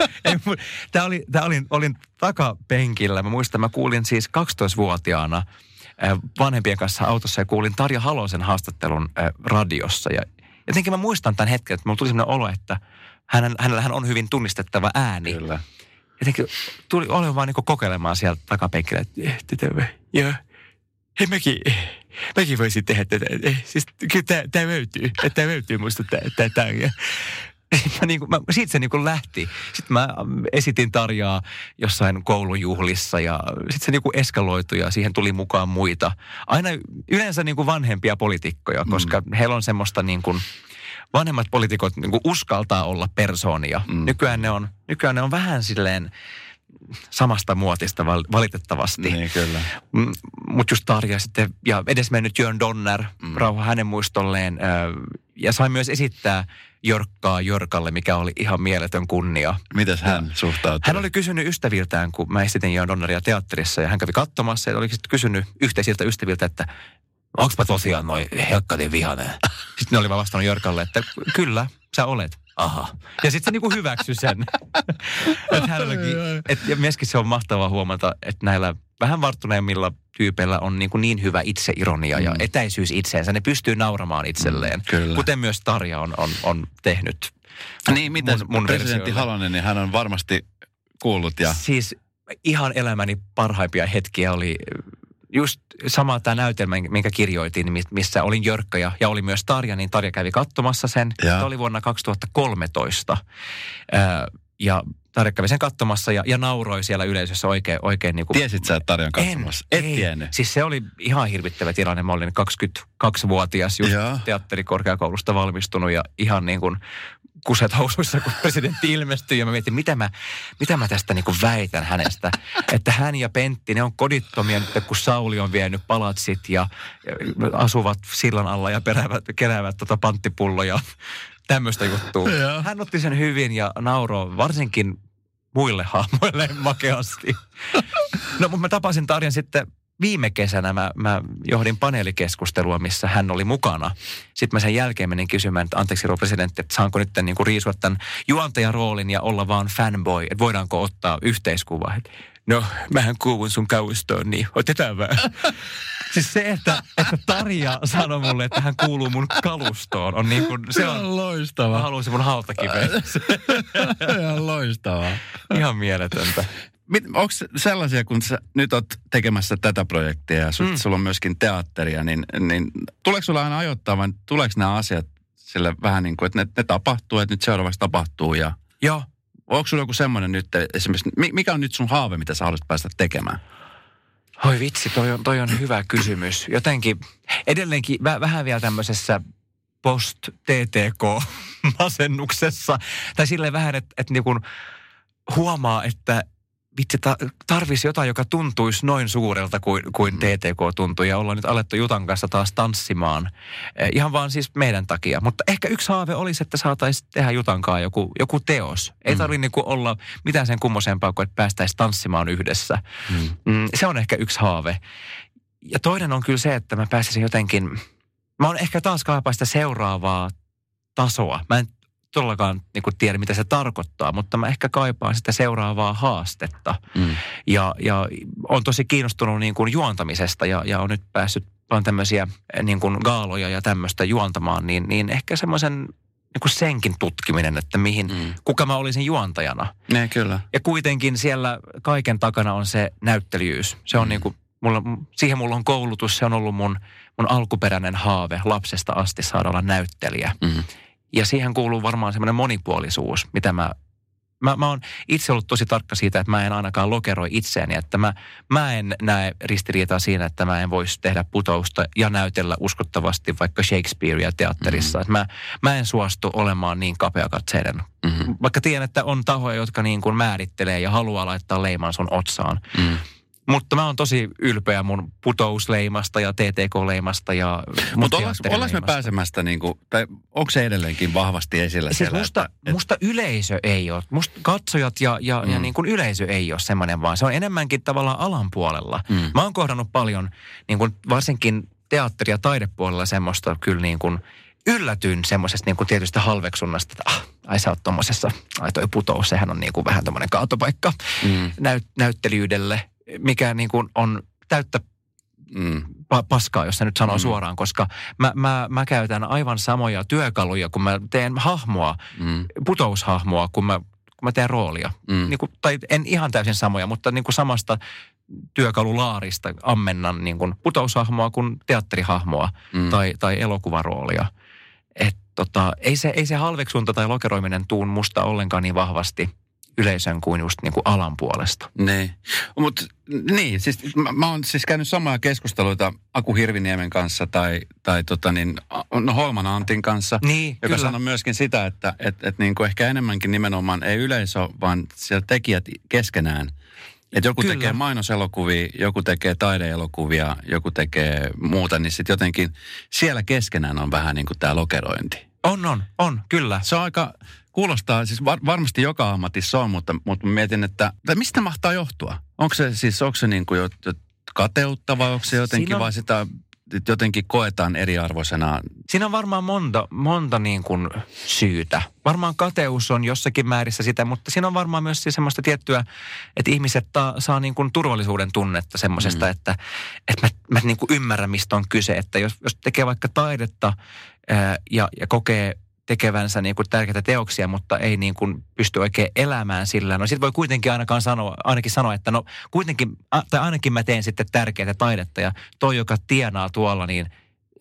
Tää oli, tää olin, olin takapenkillä. Mä muistan, mä kuulin siis 12-vuotiaana äh, vanhempien kanssa autossa ja kuulin Tarja Halosen haastattelun äh, radiossa. Ja jotenkin mä muistan tämän hetken, että mulla tuli sellainen olo, että hänen, hänellähän on hyvin tunnistettava ääni. Kyllä. Jotenkin tuli olin vaan niin kokeilemaan sieltä takapenkillä, että tätä, joo, hei mäkin, mäkin voisin tehdä tätä. Eh, Siis kyllä tämä, tämä löytyy, tämä löytyy musta tämä, tämä, tämä. Ja Mä niin kuin, mä, siitä se niin kuin lähti. Sitten mä esitin Tarjaa jossain koulun juhlissa ja sitten se niin kuin eskaloitui ja siihen tuli mukaan muita. Aina yleensä niin kuin vanhempia poliitikkoja, koska mm. heillä on semmoista niin kuin, vanhemmat poliitikot niin kuin uskaltaa olla persoonia. Mm. Mm. Nykyään, ne on, nykyään ne on vähän silleen samasta muotista val, valitettavasti. Niin, kyllä. Mutta just Tarja sitten, ja edesmennyt Jörn Donner, Mm. mm. rauha hänen muistolleen. ö, Ja sain myös esittää Jorkkaa Jorkalle, mikä oli ihan mieletön kunnia. Mites hän suhtautuu? Hän oli kysynyt ystäviltään, kun mä esitin Jörn Donneria teatterissa, ja hän kävi katsomassa, ja oli kysynyt yhteisiltä ystäviltä, että onko tosiaan noin helkkatin vihanen? Sitten ne oli vaan vastannut Jorkalle, että kyllä, sä olet. Aha. Ja sitten se niinku hyväksyi sen. että hänelläkin, et, ja myöskin se on mahtavaa huomata, että näillä vähän varttuneemmilla tyypeillä on niin, kuin niin hyvä itseironia ja Mm. etäisyys itseensä. Ne pystyy nauramaan itselleen. kyllä. Kuten myös Tarja on, on, on tehnyt. Niin, miten mun- mun presidentti versioilla. Halonen, niin hän on varmasti kuullut ja... Siis ihan elämäni parhaimpia hetkiä oli just sama tämä näytelmä, minkä kirjoitin, mi- missä olin Jörkkä ja, ja oli myös Tarja, niin Tarja kävi katsomassa sen. Tämä oli vuonna 2013. Ää, ja Tarja kävi sen katsomassa ja, ja nauroi siellä yleisössä oikein, oikein niin kuin Tiesit sä, että Tarja on katsomassa? Et ei. tiennyt. Siis se oli ihan hirvittävä tilanne. Mä olin 22-vuotias, just Joo. teatterikorkeakoulusta valmistunut ja ihan niin kuin kuset housuissa, kun presidentti ilmestyi. Ja mä mietin, mitä mä, mitä mä tästä niin kuin väitän hänestä. Että hän ja Pentti, ne on kodittomia nyt, kun Sauli on vienyt palatsit ja, ja asuvat sillan alla ja peräävät, keräävät tota panttipulloja. Tämmöistä juttua. Hän otti sen hyvin ja nauroi varsinkin muille hahmoille makeasti. No, mutta mä tapasin Tarjan sitten viime kesänä. Mä, mä johdin paneelikeskustelua, missä hän oli mukana. Sitten mä sen jälkeen menin kysymään, että anteeksi rouva presidentti, että saanko nyt niin kuin riisua tämän juontajan roolin ja olla vaan fanboy, että voidaanko ottaa yhteiskuva. No, mähän kuulun sun kaustoon, niin otetaan vähän. siis se, että, että Tarja sanoi mulle, että hän kuuluu mun kalustoon, on niin kuin, se on, mä loistava. haluan se mun hautakiveen. Ihan loistavaa. Ihan mieletöntä. Onko sellaisia, kun sä nyt oot tekemässä tätä projektia ja sul, mm. Sulla on myöskin teatteria, niin, niin tuleeko sulla aina ajoittaa vai tuleeko nämä asiat sille vähän niin kuin, että ne, ne tapahtuu, että nyt seuraavaksi tapahtuu ja Joo, onko sulla joku semmoinen nyt esimerkiksi, mi- mikä on nyt sun haave, mitä sä haluaisit päästä tekemään? Oi vitsi, toi on, toi on hyvä kysymys. Jotenkin edelleenkin vä, vähän vielä tämmöisessä post-TTK-masennuksessa. Tai silleen vähän, että et niinku huomaa, että vitsi, ta, tarvisi jotain, joka tuntuisi noin suurelta kuin, kuin Mm. TTK tuntui. Ja ollaan nyt alettu Jutan kanssa taas tanssimaan. Eh, ihan vaan siis meidän takia. Mutta ehkä yksi haave olisi, että saataisiin tehdä Jutankaan joku, joku teos. Ei Mm. tarvitse niinku olla mitään sen kummosempaa kuin, että päästäisiin tanssimaan yhdessä. Mm. Mm, se on ehkä yksi haave. Ja toinen on kyllä se, että mä pääsisin jotenkin... Mä oon ehkä taas kaipaa sitä seuraavaa tasoa. Mä en todellakaan niin kuin tiedä, mitä se tarkoittaa, mutta mä ehkä kaipaan sitä seuraavaa haastetta. Mm. Ja, ja on tosi kiinnostunut niin kuin juontamisesta ja, ja on nyt päässyt vaan tämmöisiä eh, niin kuin gaaloja ja tämmöistä juontamaan, niin, niin ehkä semmoisen niin kuin senkin tutkiminen, että mihin, Mm. kuka mä olisin juontajana. Ne, kyllä. Ja kuitenkin siellä kaiken takana on se näyttelijyys. Se on Mm. mm. niin kuin, mulla, siihen mulla on koulutus, se on ollut mun, mun alkuperäinen haave lapsesta asti saada olla näyttelijä. Mm. Ja siihen kuuluu varmaan semmoinen monipuolisuus, mitä mä Mä, mä oon itse ollut tosi tarkka siitä, että mä en ainakaan lokeroi itseäni, että mä, mä en näe ristiriitaa siinä, että mä en voisi tehdä putousta ja näytellä uskottavasti vaikka Shakespearea teatterissa. Mm-hmm. Että mä, mä en suostu olemaan niin kapeakatseinen. Mm-hmm. Vaikka tiedän, että on tahoja, jotka niin kuin määrittelee ja haluaa laittaa leiman sun otsaan. Mm-hmm. Mutta mä oon tosi ylpeä mun putousleimasta ja TTK-leimasta ja Mutta ollaanko me pääsemästä, niin kuin, tai onko se edelleenkin vahvasti esillä siis siellä? Musta, että, musta yleisö ei ole. Musta katsojat ja, ja, mm. ja niin kuin yleisö ei ole semmoinen vaan. Se on enemmänkin tavallaan alan puolella. Mm. Mä oon kohdannut paljon, niin kuin varsinkin teatteri- ja taidepuolella semmoista kyllä niin kuin yllätyn semmoisesta niin kuin tietystä halveksunnasta, että ah, ai sä oot tommosessa, ai toi putous, sehän on niin kuin vähän tommonen kaatopaikka mm. näyt, näyttelyydelle mikä niin kuin on täyttä mm, paskaa, jos se nyt sanoo mm. suoraan, koska mä, mä, mä käytän aivan samoja työkaluja, kun mä teen hahmoa, mm. putoushahmoa, kun mä, kun mä teen roolia. Mm. Niin kuin, tai en ihan täysin samoja, mutta niin kuin samasta työkalulaarista ammennan niin kuin putoushahmoa kuin teatterihahmoa mm. tai, tai elokuvaroolia. Et tota, ei, se, ei se halveksunta tai lokeroiminen tuun musta ollenkaan niin vahvasti – yleisön kuin just niin kuin alan puolesta. Niin. Mutta niin, siis mä, mä oon siis käynyt samoja keskusteluita Aku Hirviniemen kanssa tai, tai tota niin, no Holman Antin kanssa, niin, joka kyllä. sanoi myöskin sitä, että et, et niin kuin ehkä enemmänkin nimenomaan ei yleisö, vaan siellä tekijät keskenään. Että joku Kyllä. tekee mainoselokuvia, joku tekee taideelokuvia, joku tekee muuta, niin sitten jotenkin siellä keskenään on vähän niin kuin tämä lokerointi. On, on, on, kyllä. Se on aika, kuulostaa, siis var, varmasti joka ammatissa on, mutta, mutta mietin, että, että mistä mahtaa johtua? Onko se siis, onko se niin kuin jo, jo kateutta vai onko se jotenkin on... vai sitä jotenkin koetaan eriarvoisena? Siinä on varmaan monta, monta niin kuin syytä. Varmaan kateus on jossakin määrissä sitä, mutta siinä on varmaan myös siis semmoista tiettyä, että ihmiset ta, saa niin kuin turvallisuuden tunnetta semmoisesta, mm. että, että mä, mä niin kuin ymmärrän, mistä on kyse. Että jos, jos tekee vaikka taidetta ää, ja, ja kokee tekevänsä niin kuin tärkeitä teoksia, mutta ei niin kuin pysty oikein elämään sillä. No sitten voi kuitenkin ainakaan sanoa, ainakin sanoa, että no kuitenkin, tai ainakin mä teen sitten tärkeää taidetta ja toi, joka tienaa tuolla, niin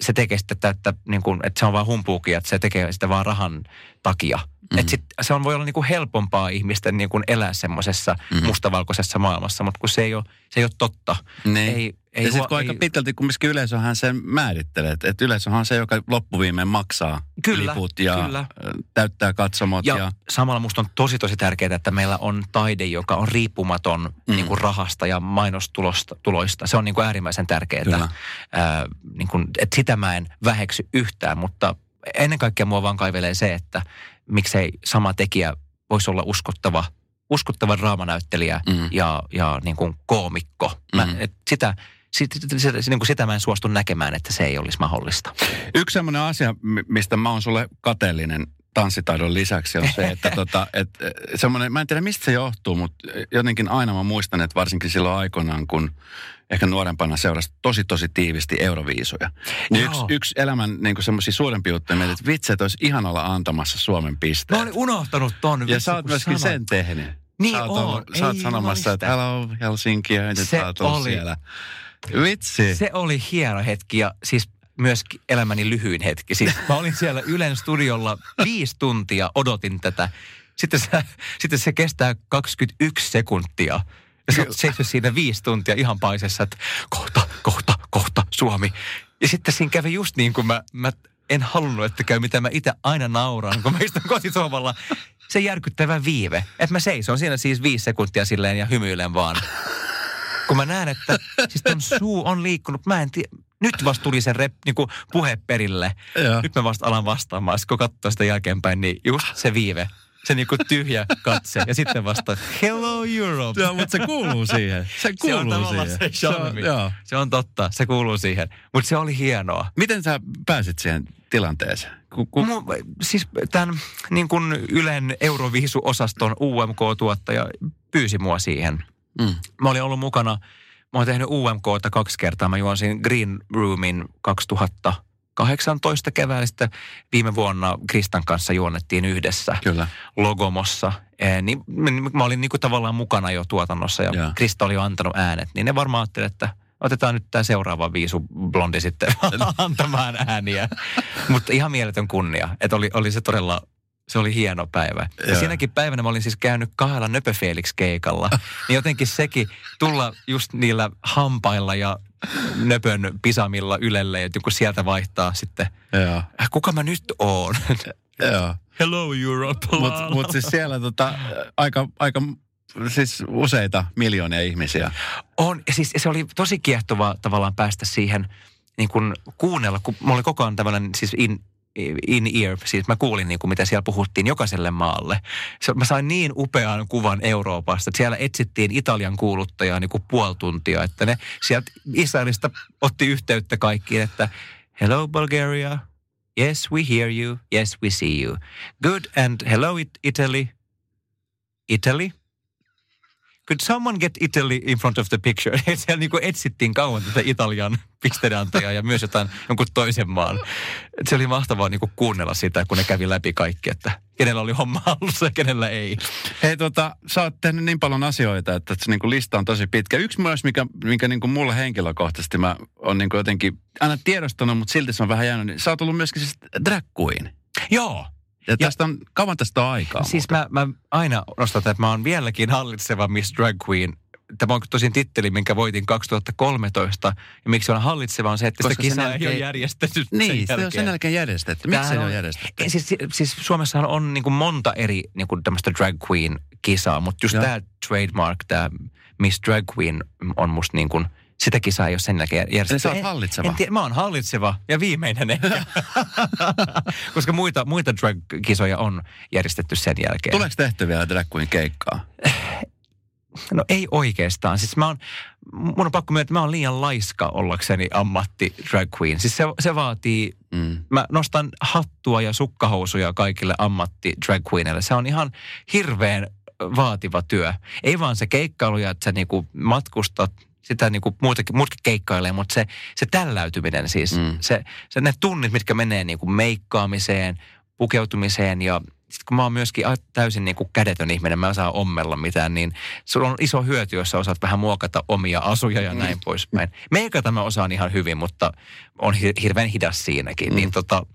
se tekee sitten täyttä, niin kuin, että se on vaan humpuukia, että se tekee sitä vaan rahan takia. Mm-hmm. Että sit, se on, voi olla niin kuin helpompaa ihmisten niin kuin elää semmoisessa mm-hmm. mustavalkoisessa maailmassa, mutta kun se ei ole, se ei ole totta. Niin. Ei, ei ja sitten kun aika pitkälti kumminkin yleisöhän sen määrittelee, että, yleisöhän on se, joka loppuviimeen maksaa kyllä, liput ja kyllä. täyttää katsomot. Ja, ja samalla musta on tosi tosi tärkeää, että meillä on taide, joka on riippumaton mm. niin kuin rahasta ja mainostuloista. Se on niin kuin äärimmäisen tärkeää. Ää, niin kuin, että sitä mä en väheksy yhtään, mutta ennen kaikkea mua vaan kaivelee se, että miksei sama tekijä voisi olla uskottava uskottava draamanäyttelijä mm. ja, ja niin kuin koomikko. Mä, mm. et sitä, sit, sit, sit, niin kuin sitä mä en suostu näkemään, että se ei olisi mahdollista. Yksi sellainen asia, mistä mä oon sulle kateellinen tanssitaidon lisäksi on se, että tota, et, semmoinen, mä en tiedä mistä se johtuu, mutta jotenkin aina mä muistan, että varsinkin silloin aikoinaan, kun ehkä nuorempana seurasi tosi tosi tiivisti euroviisuja. Niin yksi, yksi elämän niin semmoisia suurempia juttuja, että vitsi, että olisi ihan olla antamassa Suomen pisteet. Mä olin unohtanut ton. Ja sä oot myöskin sanot. sen tehnyt. Niin sä oot, on. Sä oot sanomassa, että hello Helsinki ja nyt se oli, siellä. Vitsi. Se oli hieno hetki ja siis myös elämäni lyhyin hetki. Siis mä olin siellä Ylen studiolla viisi tuntia, odotin tätä. Sitten se, sitten se kestää 21 sekuntia. Ja sä oot siinä viisi tuntia ihan paisessa, että kohta, kohta, kohta, Suomi. Ja sitten siinä kävi just niin kuin mä, mä en halunnut, että käy mitä mä itse aina nauran, kun mä istun kotisohvalla. Se järkyttävä viive. Että mä seison siinä siis viisi sekuntia silleen ja hymyilen vaan. Kun mä näen, että siis ton suu on liikkunut. Mä en tiedä. Nyt vasta tuli se rep, niin kuin puhe perille. Ja. Nyt mä vasta alan vastaamaan. Sitten kun katsoo sitä jälkeenpäin, niin just se viive se niinku tyhjä katse ja sitten vasta Hello Europe. Joo, mutta se kuuluu siihen. Se kuuluu se on siihen. Se, se, on, joo. se on totta, se kuuluu siihen. Mutta se oli hienoa. Miten sä pääsit siihen tilanteeseen? Ku, ku... Mu, siis tämän niin kuin Ylen Euroviisu-osaston UMK-tuottaja pyysi mua siihen. Mm. Mä olin ollut mukana, mä oon tehnyt UMKta kaksi kertaa. Mä juonsin Green Roomin 2000 18 keväällä sitten viime vuonna Kristan kanssa juonnettiin yhdessä Kyllä. Logomossa. E, niin, mä olin niin kuin tavallaan mukana jo tuotannossa ja, ja. Krista oli jo antanut äänet. Niin ne varmaan ajattelivat, että otetaan nyt tämä seuraava viisu blondi sitten antamaan ääniä. Mutta ihan mieletön kunnia. Että oli, oli se todella se oli hieno päivä. Ja Joo. siinäkin päivänä mä olin siis käynyt kahdella Nöpö Felix-keikalla. niin jotenkin sekin tulla just niillä hampailla ja nöpön pisamilla ylelle, että kun sieltä vaihtaa sitten, Joo. äh, kuka mä nyt oon? Joo. Hello Europe. Mutta mut siis siellä tota, aika, aika siis useita miljoonia ihmisiä. On, ja siis se oli tosi kiehtovaa tavallaan päästä siihen niin kuin kuunnella, kun mulla oli koko ajan tämmöinen siis in, in ear, siis mä kuulin niin kuin mitä siellä puhuttiin jokaiselle maalle. Mä sain niin upean kuvan Euroopasta, että siellä etsittiin Italian kuuluttajaa niin kuin puoli tuntia, että ne sieltä Israelista otti yhteyttä kaikkiin, että hello Bulgaria, yes we hear you, yes we see you. Good and hello It- Italy, Italy, could someone get Italy in front of the picture? Siellä niin kuin etsittiin kauan tätä Italian pisteenantajaa ja myös jotain jonkun toisen maan. Et se oli mahtavaa niin kuin kuunnella sitä, kun ne kävi läpi kaikki, että kenellä oli homma alussa ja kenellä ei. Hei tota, sä oot tehnyt niin paljon asioita, että se niinku lista on tosi pitkä. Yksi myös, mikä, mikä niinku mulle henkilökohtaisesti mä oon niinku jotenkin aina tiedostanut, mutta silti se on vähän jäänyt. Niin sä oot ollut myöskin siis drag queen. Joo. Ja, tästä on, kauan tästä on aikaa. Siis mä, mä aina nostan, että mä oon vieläkin hallitseva Miss Drag Queen. Tämä on tosin titteli, minkä voitin 2013. Ja miksi on hallitseva on se, että Koska sitä kisaa ei ole jälkeen- järjestetty Niin, sen se on jälkeen. sen jälkeen järjestetty. Miksi se Tämähän ei ole on- järjestetty? Siis, siis Suomessahan on niin kuin monta eri niin kuin tämmöistä drag queen kisaa, mutta just Joo. tämä trademark, tämä Miss Drag Queen on musta niin kuin, sitä kisaa ei ole sen jälkeen järjestetty. Eli sä oot En- hallitseva. En tiedä, mä oon hallitseva ja viimeinen ehkä. Koska muita, muita drag-kisoja on järjestetty sen jälkeen. Tuleeko tehty vielä drag queen keikkaa? No ei oikeastaan. Siis mä oon, mun on pakko myöntää, että mä oon liian laiska ollakseni ammatti drag queen. Siis se, se vaatii, Mm. mä nostan hattua ja sukkahousuja kaikille ammatti drag queenille. Se on ihan hirveän vaativa työ. Ei vaan se keikkailu ja että sä niinku matkustat, sitä niinku muutakin, muutkin keikkailee, mutta se, se tälläytyminen siis, Mm. mm. se, se ne tunnit, mitkä menee niinku meikkaamiseen, pukeutumiseen ja sitten kun mä oon myöskin täysin niin kuin kädetön ihminen, mä en osaa ommella mitään, niin sulla on iso hyöty, jos sä osaat vähän muokata omia asuja ja näin poispäin. Meikata mä osaan ihan hyvin, mutta on hir- hirveän hidas siinäkin. Mm. Niin tota,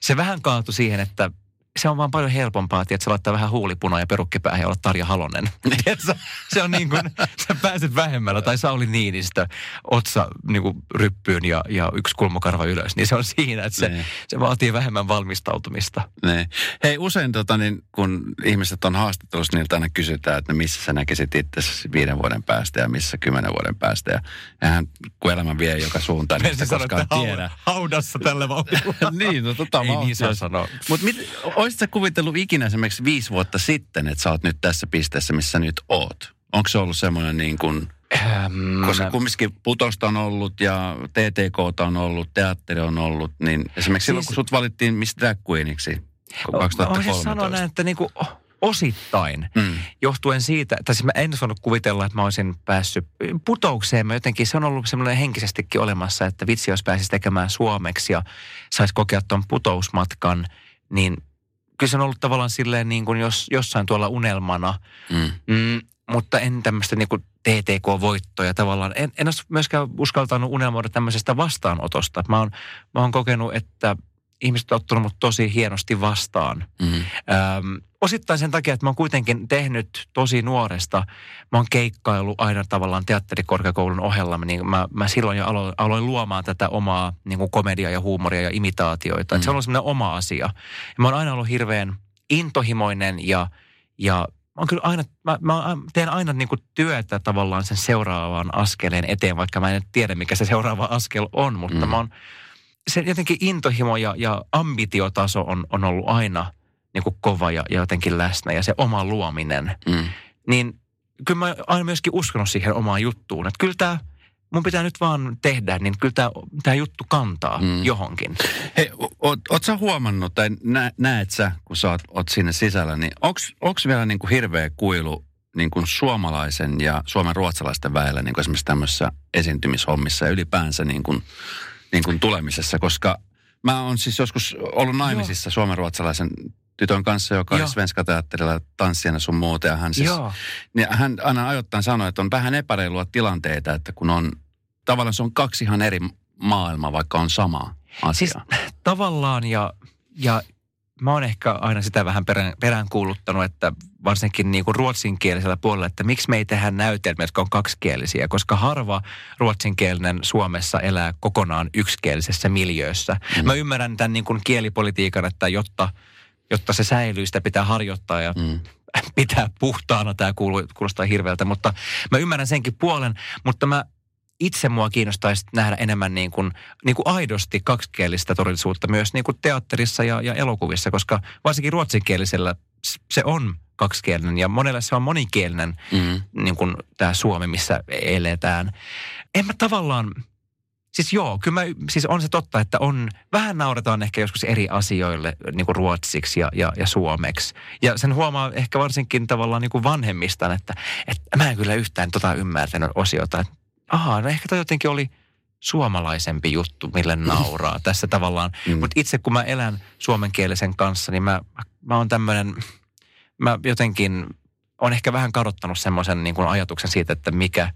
se vähän kaatui siihen, että se on vaan paljon helpompaa, että sä laittaa vähän huulipunaa ja perukkipäähän ja olla Tarja Halonen. Se on niin kuin, sä pääset vähemmällä, tai Sauli Niinistö, otsa niin kuin ryppyyn ja, ja yksi kulmakarva ylös, niin se on siinä, että se, Niin. se vaatii vähemmän valmistautumista. Niin. Hei, usein tota, niin, kun ihmiset on haastattelussa, niiltä aina kysytään, että missä sä näkisit itse viiden vuoden päästä ja missä kymmenen vuoden päästä. Ja eihän, kun elämä vie joka suuntaan, niin sitä koskaan tiedä. haudassa tällä vauhdilla. niin, no tota Ei niin saa sanoa. Mutta olisit sä kuvitellut ikinä esimerkiksi viisi vuotta sitten, että sä oot nyt tässä pisteessä, missä nyt oot? Onko se ollut semmoinen niin kuin, Ähm, koska kumminkin putosta on ollut ja TTK on ollut, teatteri on ollut, niin esimerkiksi silloin Siis- kun sut valittiin Miss Drag Queeniksi Mä voisin 2013. sanoa näin, että niinku osittain Mm. johtuen siitä, tai siis mä en osannut kuvitella, että mä olisin päässyt putoukseen. Mä jotenkin, se on ollut semmoinen henkisestikin olemassa, että vitsi, jos pääsisi tekemään suomeksi ja saisi kokea tuon putousmatkan, niin kyllä se on ollut tavallaan silleen niin kuin jos, jossain tuolla unelmana. Mm. Mm, mutta en tämmöistä niin kuin TTK-voittoja tavallaan. En, en olisi myöskään uskaltanut unelmoida tämmöisestä vastaanotosta. Mä oon, mä oon kokenut, että ihmiset on ottanut mut tosi hienosti vastaan. Mm. Öm, osittain sen takia, että mä oon kuitenkin tehnyt tosi nuoresta. Mä oon keikkailu aina tavallaan teatterikorkeakoulun ohella. Niin mä, mä silloin jo aloin, aloin luomaan tätä omaa niin kuin komediaa ja huumoria ja imitaatioita. Mm. Et se on ollut semmoinen oma asia. Ja mä oon aina ollut hirveän intohimoinen ja, ja mä kyllä aina, mä, mä teen aina niin kuin työtä tavallaan sen seuraavan askeleen eteen, vaikka mä en tiedä, mikä se seuraava askel on, mutta Mm. mm. mä oon, se jotenkin intohimo ja, ja ambitiotaso on, on ollut aina niin kuin kova ja, ja jotenkin läsnä ja se oma luominen. Mm. Niin kyllä mä aina myöskin uskonut siihen omaan juttuun, että kyllä tämä mun pitää nyt vaan tehdä, niin kyllä tämä, tämä juttu kantaa Mm. johonkin. Hei, oot, oot sä huomannut tai nä, näet sä, kun sä oot, oot sinne sisällä, niin onks, onks vielä niin kuin hirveä kuilu niin kuin suomalaisen ja suomen ruotsalaisten väellä niin kuin esimerkiksi tämmöisissä esiintymishommissa ja ylipäänsä niin kuin, niin kuin tulemisessa, koska mä oon siis joskus ollut naimisissa suomen ruotsalaisen tytön kanssa, joka oli. Svenska teatterilla tanssijana sun muuta. Ja hän, siis, Joo. niin hän aina ajoittain sanoi, että on vähän epäreilua tilanteita, että kun on, tavallaan se on kaksi ihan eri maailmaa, vaikka on sama asia. Siis tavallaan ja, ja mä oon ehkä aina sitä vähän perään, peräänkuuluttanut, että varsinkin niin kuin ruotsinkielisellä puolella, että miksi me ei tehdä näytelmiä, jotka on kaksikielisiä, koska harva ruotsinkielinen Suomessa elää kokonaan yksikielisessä miljöössä. Mm. Mä ymmärrän tämän niin kuin kielipolitiikan, että jotta, jotta se säilyy, sitä pitää harjoittaa ja mm pitää puhtaana. Tämä kuulostaa hirveältä, mutta mä ymmärrän senkin puolen, mutta mä itse mua kiinnostaisi nähdä enemmän niin kuin, niin kuin aidosti kaksikielistä todellisuutta myös niin kuin teatterissa ja, ja elokuvissa, koska varsinkin ruotsinkielisellä se on kaksikielinen ja monelle se on monikielinen mm. niin kuin tämä Suomi, missä eletään. En mä tavallaan, siis joo, kyllä mä, siis on se totta, että on, vähän nauretaan ehkä joskus eri asioille niin kuin ruotsiksi ja, ja, ja suomeksi. Ja sen huomaa ehkä varsinkin tavallaan niin kuin vanhemmistaan, että, että mä en kyllä yhtään tota ymmärtänyt osiota, että ahaa, no ehkä toi jotenkin oli suomalaisempi juttu, mille nauraa tässä tavallaan. Mm. Mutta itse kun mä elän suomenkielisen kanssa, niin mä, mä oon tämmöinen, mä jotenkin on ehkä vähän kadottanut semmoisen niin kuin ajatuksen siitä, että mikä,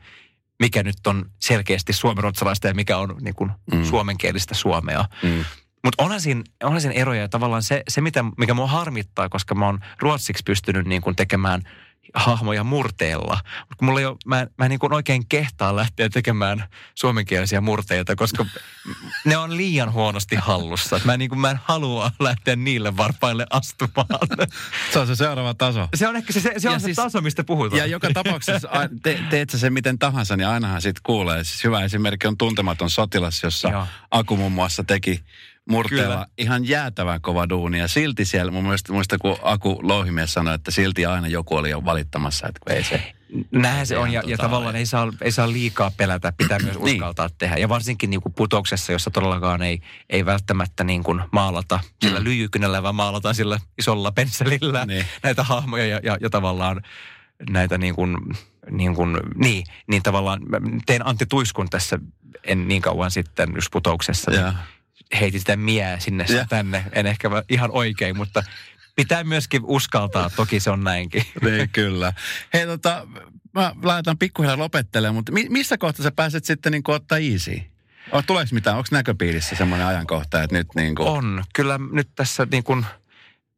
mikä nyt on selkeästi suomenruotsalaista ja mikä on niin kuin mm. suomenkielistä suomea. Mm. Mutta onhan siinä, onhan siinä eroja ja tavallaan se, se mitä, mikä mua harmittaa, koska mä oon ruotsiksi pystynyt niin kuin tekemään – hahmoja murteella. Mutta mulla ei ole, mä, mä en niin kuin oikein kehtaa lähteä tekemään suomenkielisiä murteita, koska ne on liian huonosti hallussa. Mä en, niin kuin, mä en halua lähteä niille varpaille astumaan. Se on se seuraava taso. Se on ehkä se, se, se, on siis, se taso, mistä puhutaan. Ja joka tapauksessa te, teet sä sen miten tahansa, niin ainahan sit kuulee. Siis hyvä esimerkki on Tuntematon sotilas, jossa Joo. Aku muun muassa teki murteella Kyllä. ihan jäätävän kova duuni. Ja silti siellä, mun mielestä, muista kun Aku Louhimies sanoi, että silti aina joku oli jo valittamassa, että kun ei se... Näin se on, ja, tota, ja tavallaan ei saa, ei saa liikaa pelätä, pitää myös niin. uskaltaa niin. tehdä. Ja varsinkin niin kuin putoksessa, jossa todellakaan ei, ei välttämättä niin kuin maalata sillä mm. lyijykynällä, vaan maalataan sillä isolla pensselillä niin. näitä hahmoja ja, ja, ja tavallaan näitä niin kuin, niin kuin, niin, niin tavallaan tein Antti Tuiskun tässä en niin kauan sitten just putouksessa. Ja heitin sitä mieä sinne ja. tänne. En ehkä ihan oikein, mutta pitää myöskin uskaltaa. Toki se on näinkin. niin, kyllä. Hei tota, mä laitan pikkuhiljaa lopettelemaan, mutta mi- missä kohtaa sä pääset sitten niin ottaa easy? Tuleeko mitään? Onko näköpiirissä semmoinen ajankohta, että nyt niin kuin... On. Kyllä nyt tässä niin kuin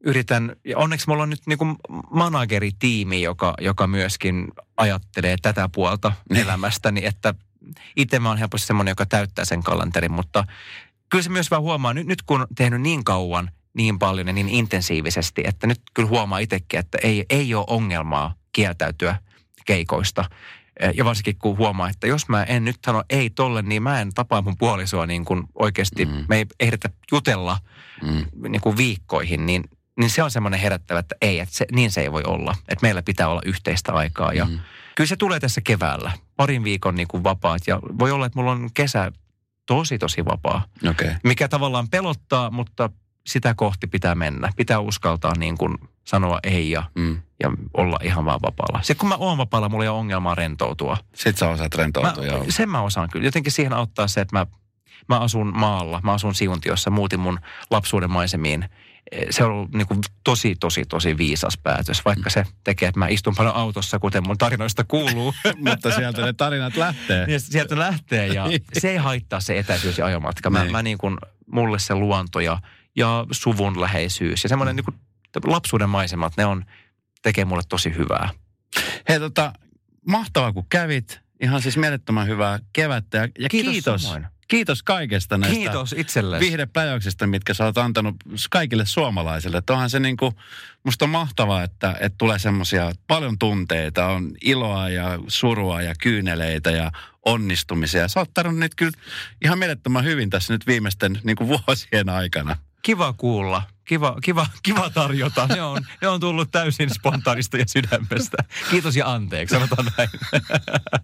yritän, ja onneksi mulla on nyt niin kuin manageritiimi, joka, joka myöskin ajattelee tätä puolta niin. elämästäni, että itse mä oon helposti semmoinen, joka täyttää sen kalenterin, mutta kyllä se myös vaan huomaa, nyt, nyt kun on tehnyt niin kauan, niin paljon ja niin intensiivisesti, että nyt kyllä huomaa itsekin, että ei, ei ole ongelmaa kieltäytyä keikoista. Ja varsinkin kun huomaa, että jos mä en nyt sano ei tolle, niin mä en tapaa mun puolisoa niin kuin oikeasti, mm. me ei ehditä jutella mm. niin kuin viikkoihin, niin, niin se on semmoinen herättävä, että ei, että se, niin se ei voi olla. Että meillä pitää olla yhteistä aikaa ja mm. kyllä se tulee tässä keväällä. Parin viikon niin kuin vapaat ja voi olla, että mulla on kesä tosi, tosi vapaa. Okay. Mikä tavallaan pelottaa, mutta sitä kohti pitää mennä. Pitää uskaltaa niin kuin sanoa ei ja, mm. ja olla ihan vaan vapaalla. Se kun mä oon vapaalla, mulla ei ole ongelmaa rentoutua. Sitten sä osaat rentoutua, mä, joo. Sen mä osaan kyllä. Jotenkin siihen auttaa se, että mä, mä asun maalla, mä asun Siuntiossa, muutin mun lapsuuden maisemiin – se on ollut niin kuin tosi, tosi, tosi viisas päätös, vaikka se tekee, että mä istun paljon autossa, kuten mun tarinoista kuuluu. Mutta sieltä ne tarinat lähtee. Ja sieltä lähtee ja niin. se ei haittaa se etäisyys ja ajomatka. Mä, niin. mä niin kuin, mulle se luonto ja, ja suvun läheisyys ja semmoinen mm. niin kuin, lapsuuden maisemat, ne on, tekee mulle tosi hyvää. Hei tota, mahtavaa kun kävit. Ihan siis mielettömän hyvää kevättä ja, ja kiitos. kiitos. Samoin kiitos kaikesta näistä kiitos itsellesi. viihdepäjäyksistä, mitkä sä oot antanut kaikille suomalaisille. Että onhan se niin kuin, musta on mahtavaa, että, että tulee semmoisia paljon tunteita, on iloa ja surua ja kyyneleitä ja onnistumisia. Sä oot nyt kyllä ihan mielettömän hyvin tässä nyt viimeisten niin kuin vuosien aikana. Kiva kuulla. Kiva, kiva, kiva tarjota. Ne on, ne on tullut täysin spontaanista ja sydämestä. Kiitos ja anteeksi, sanotaan näin.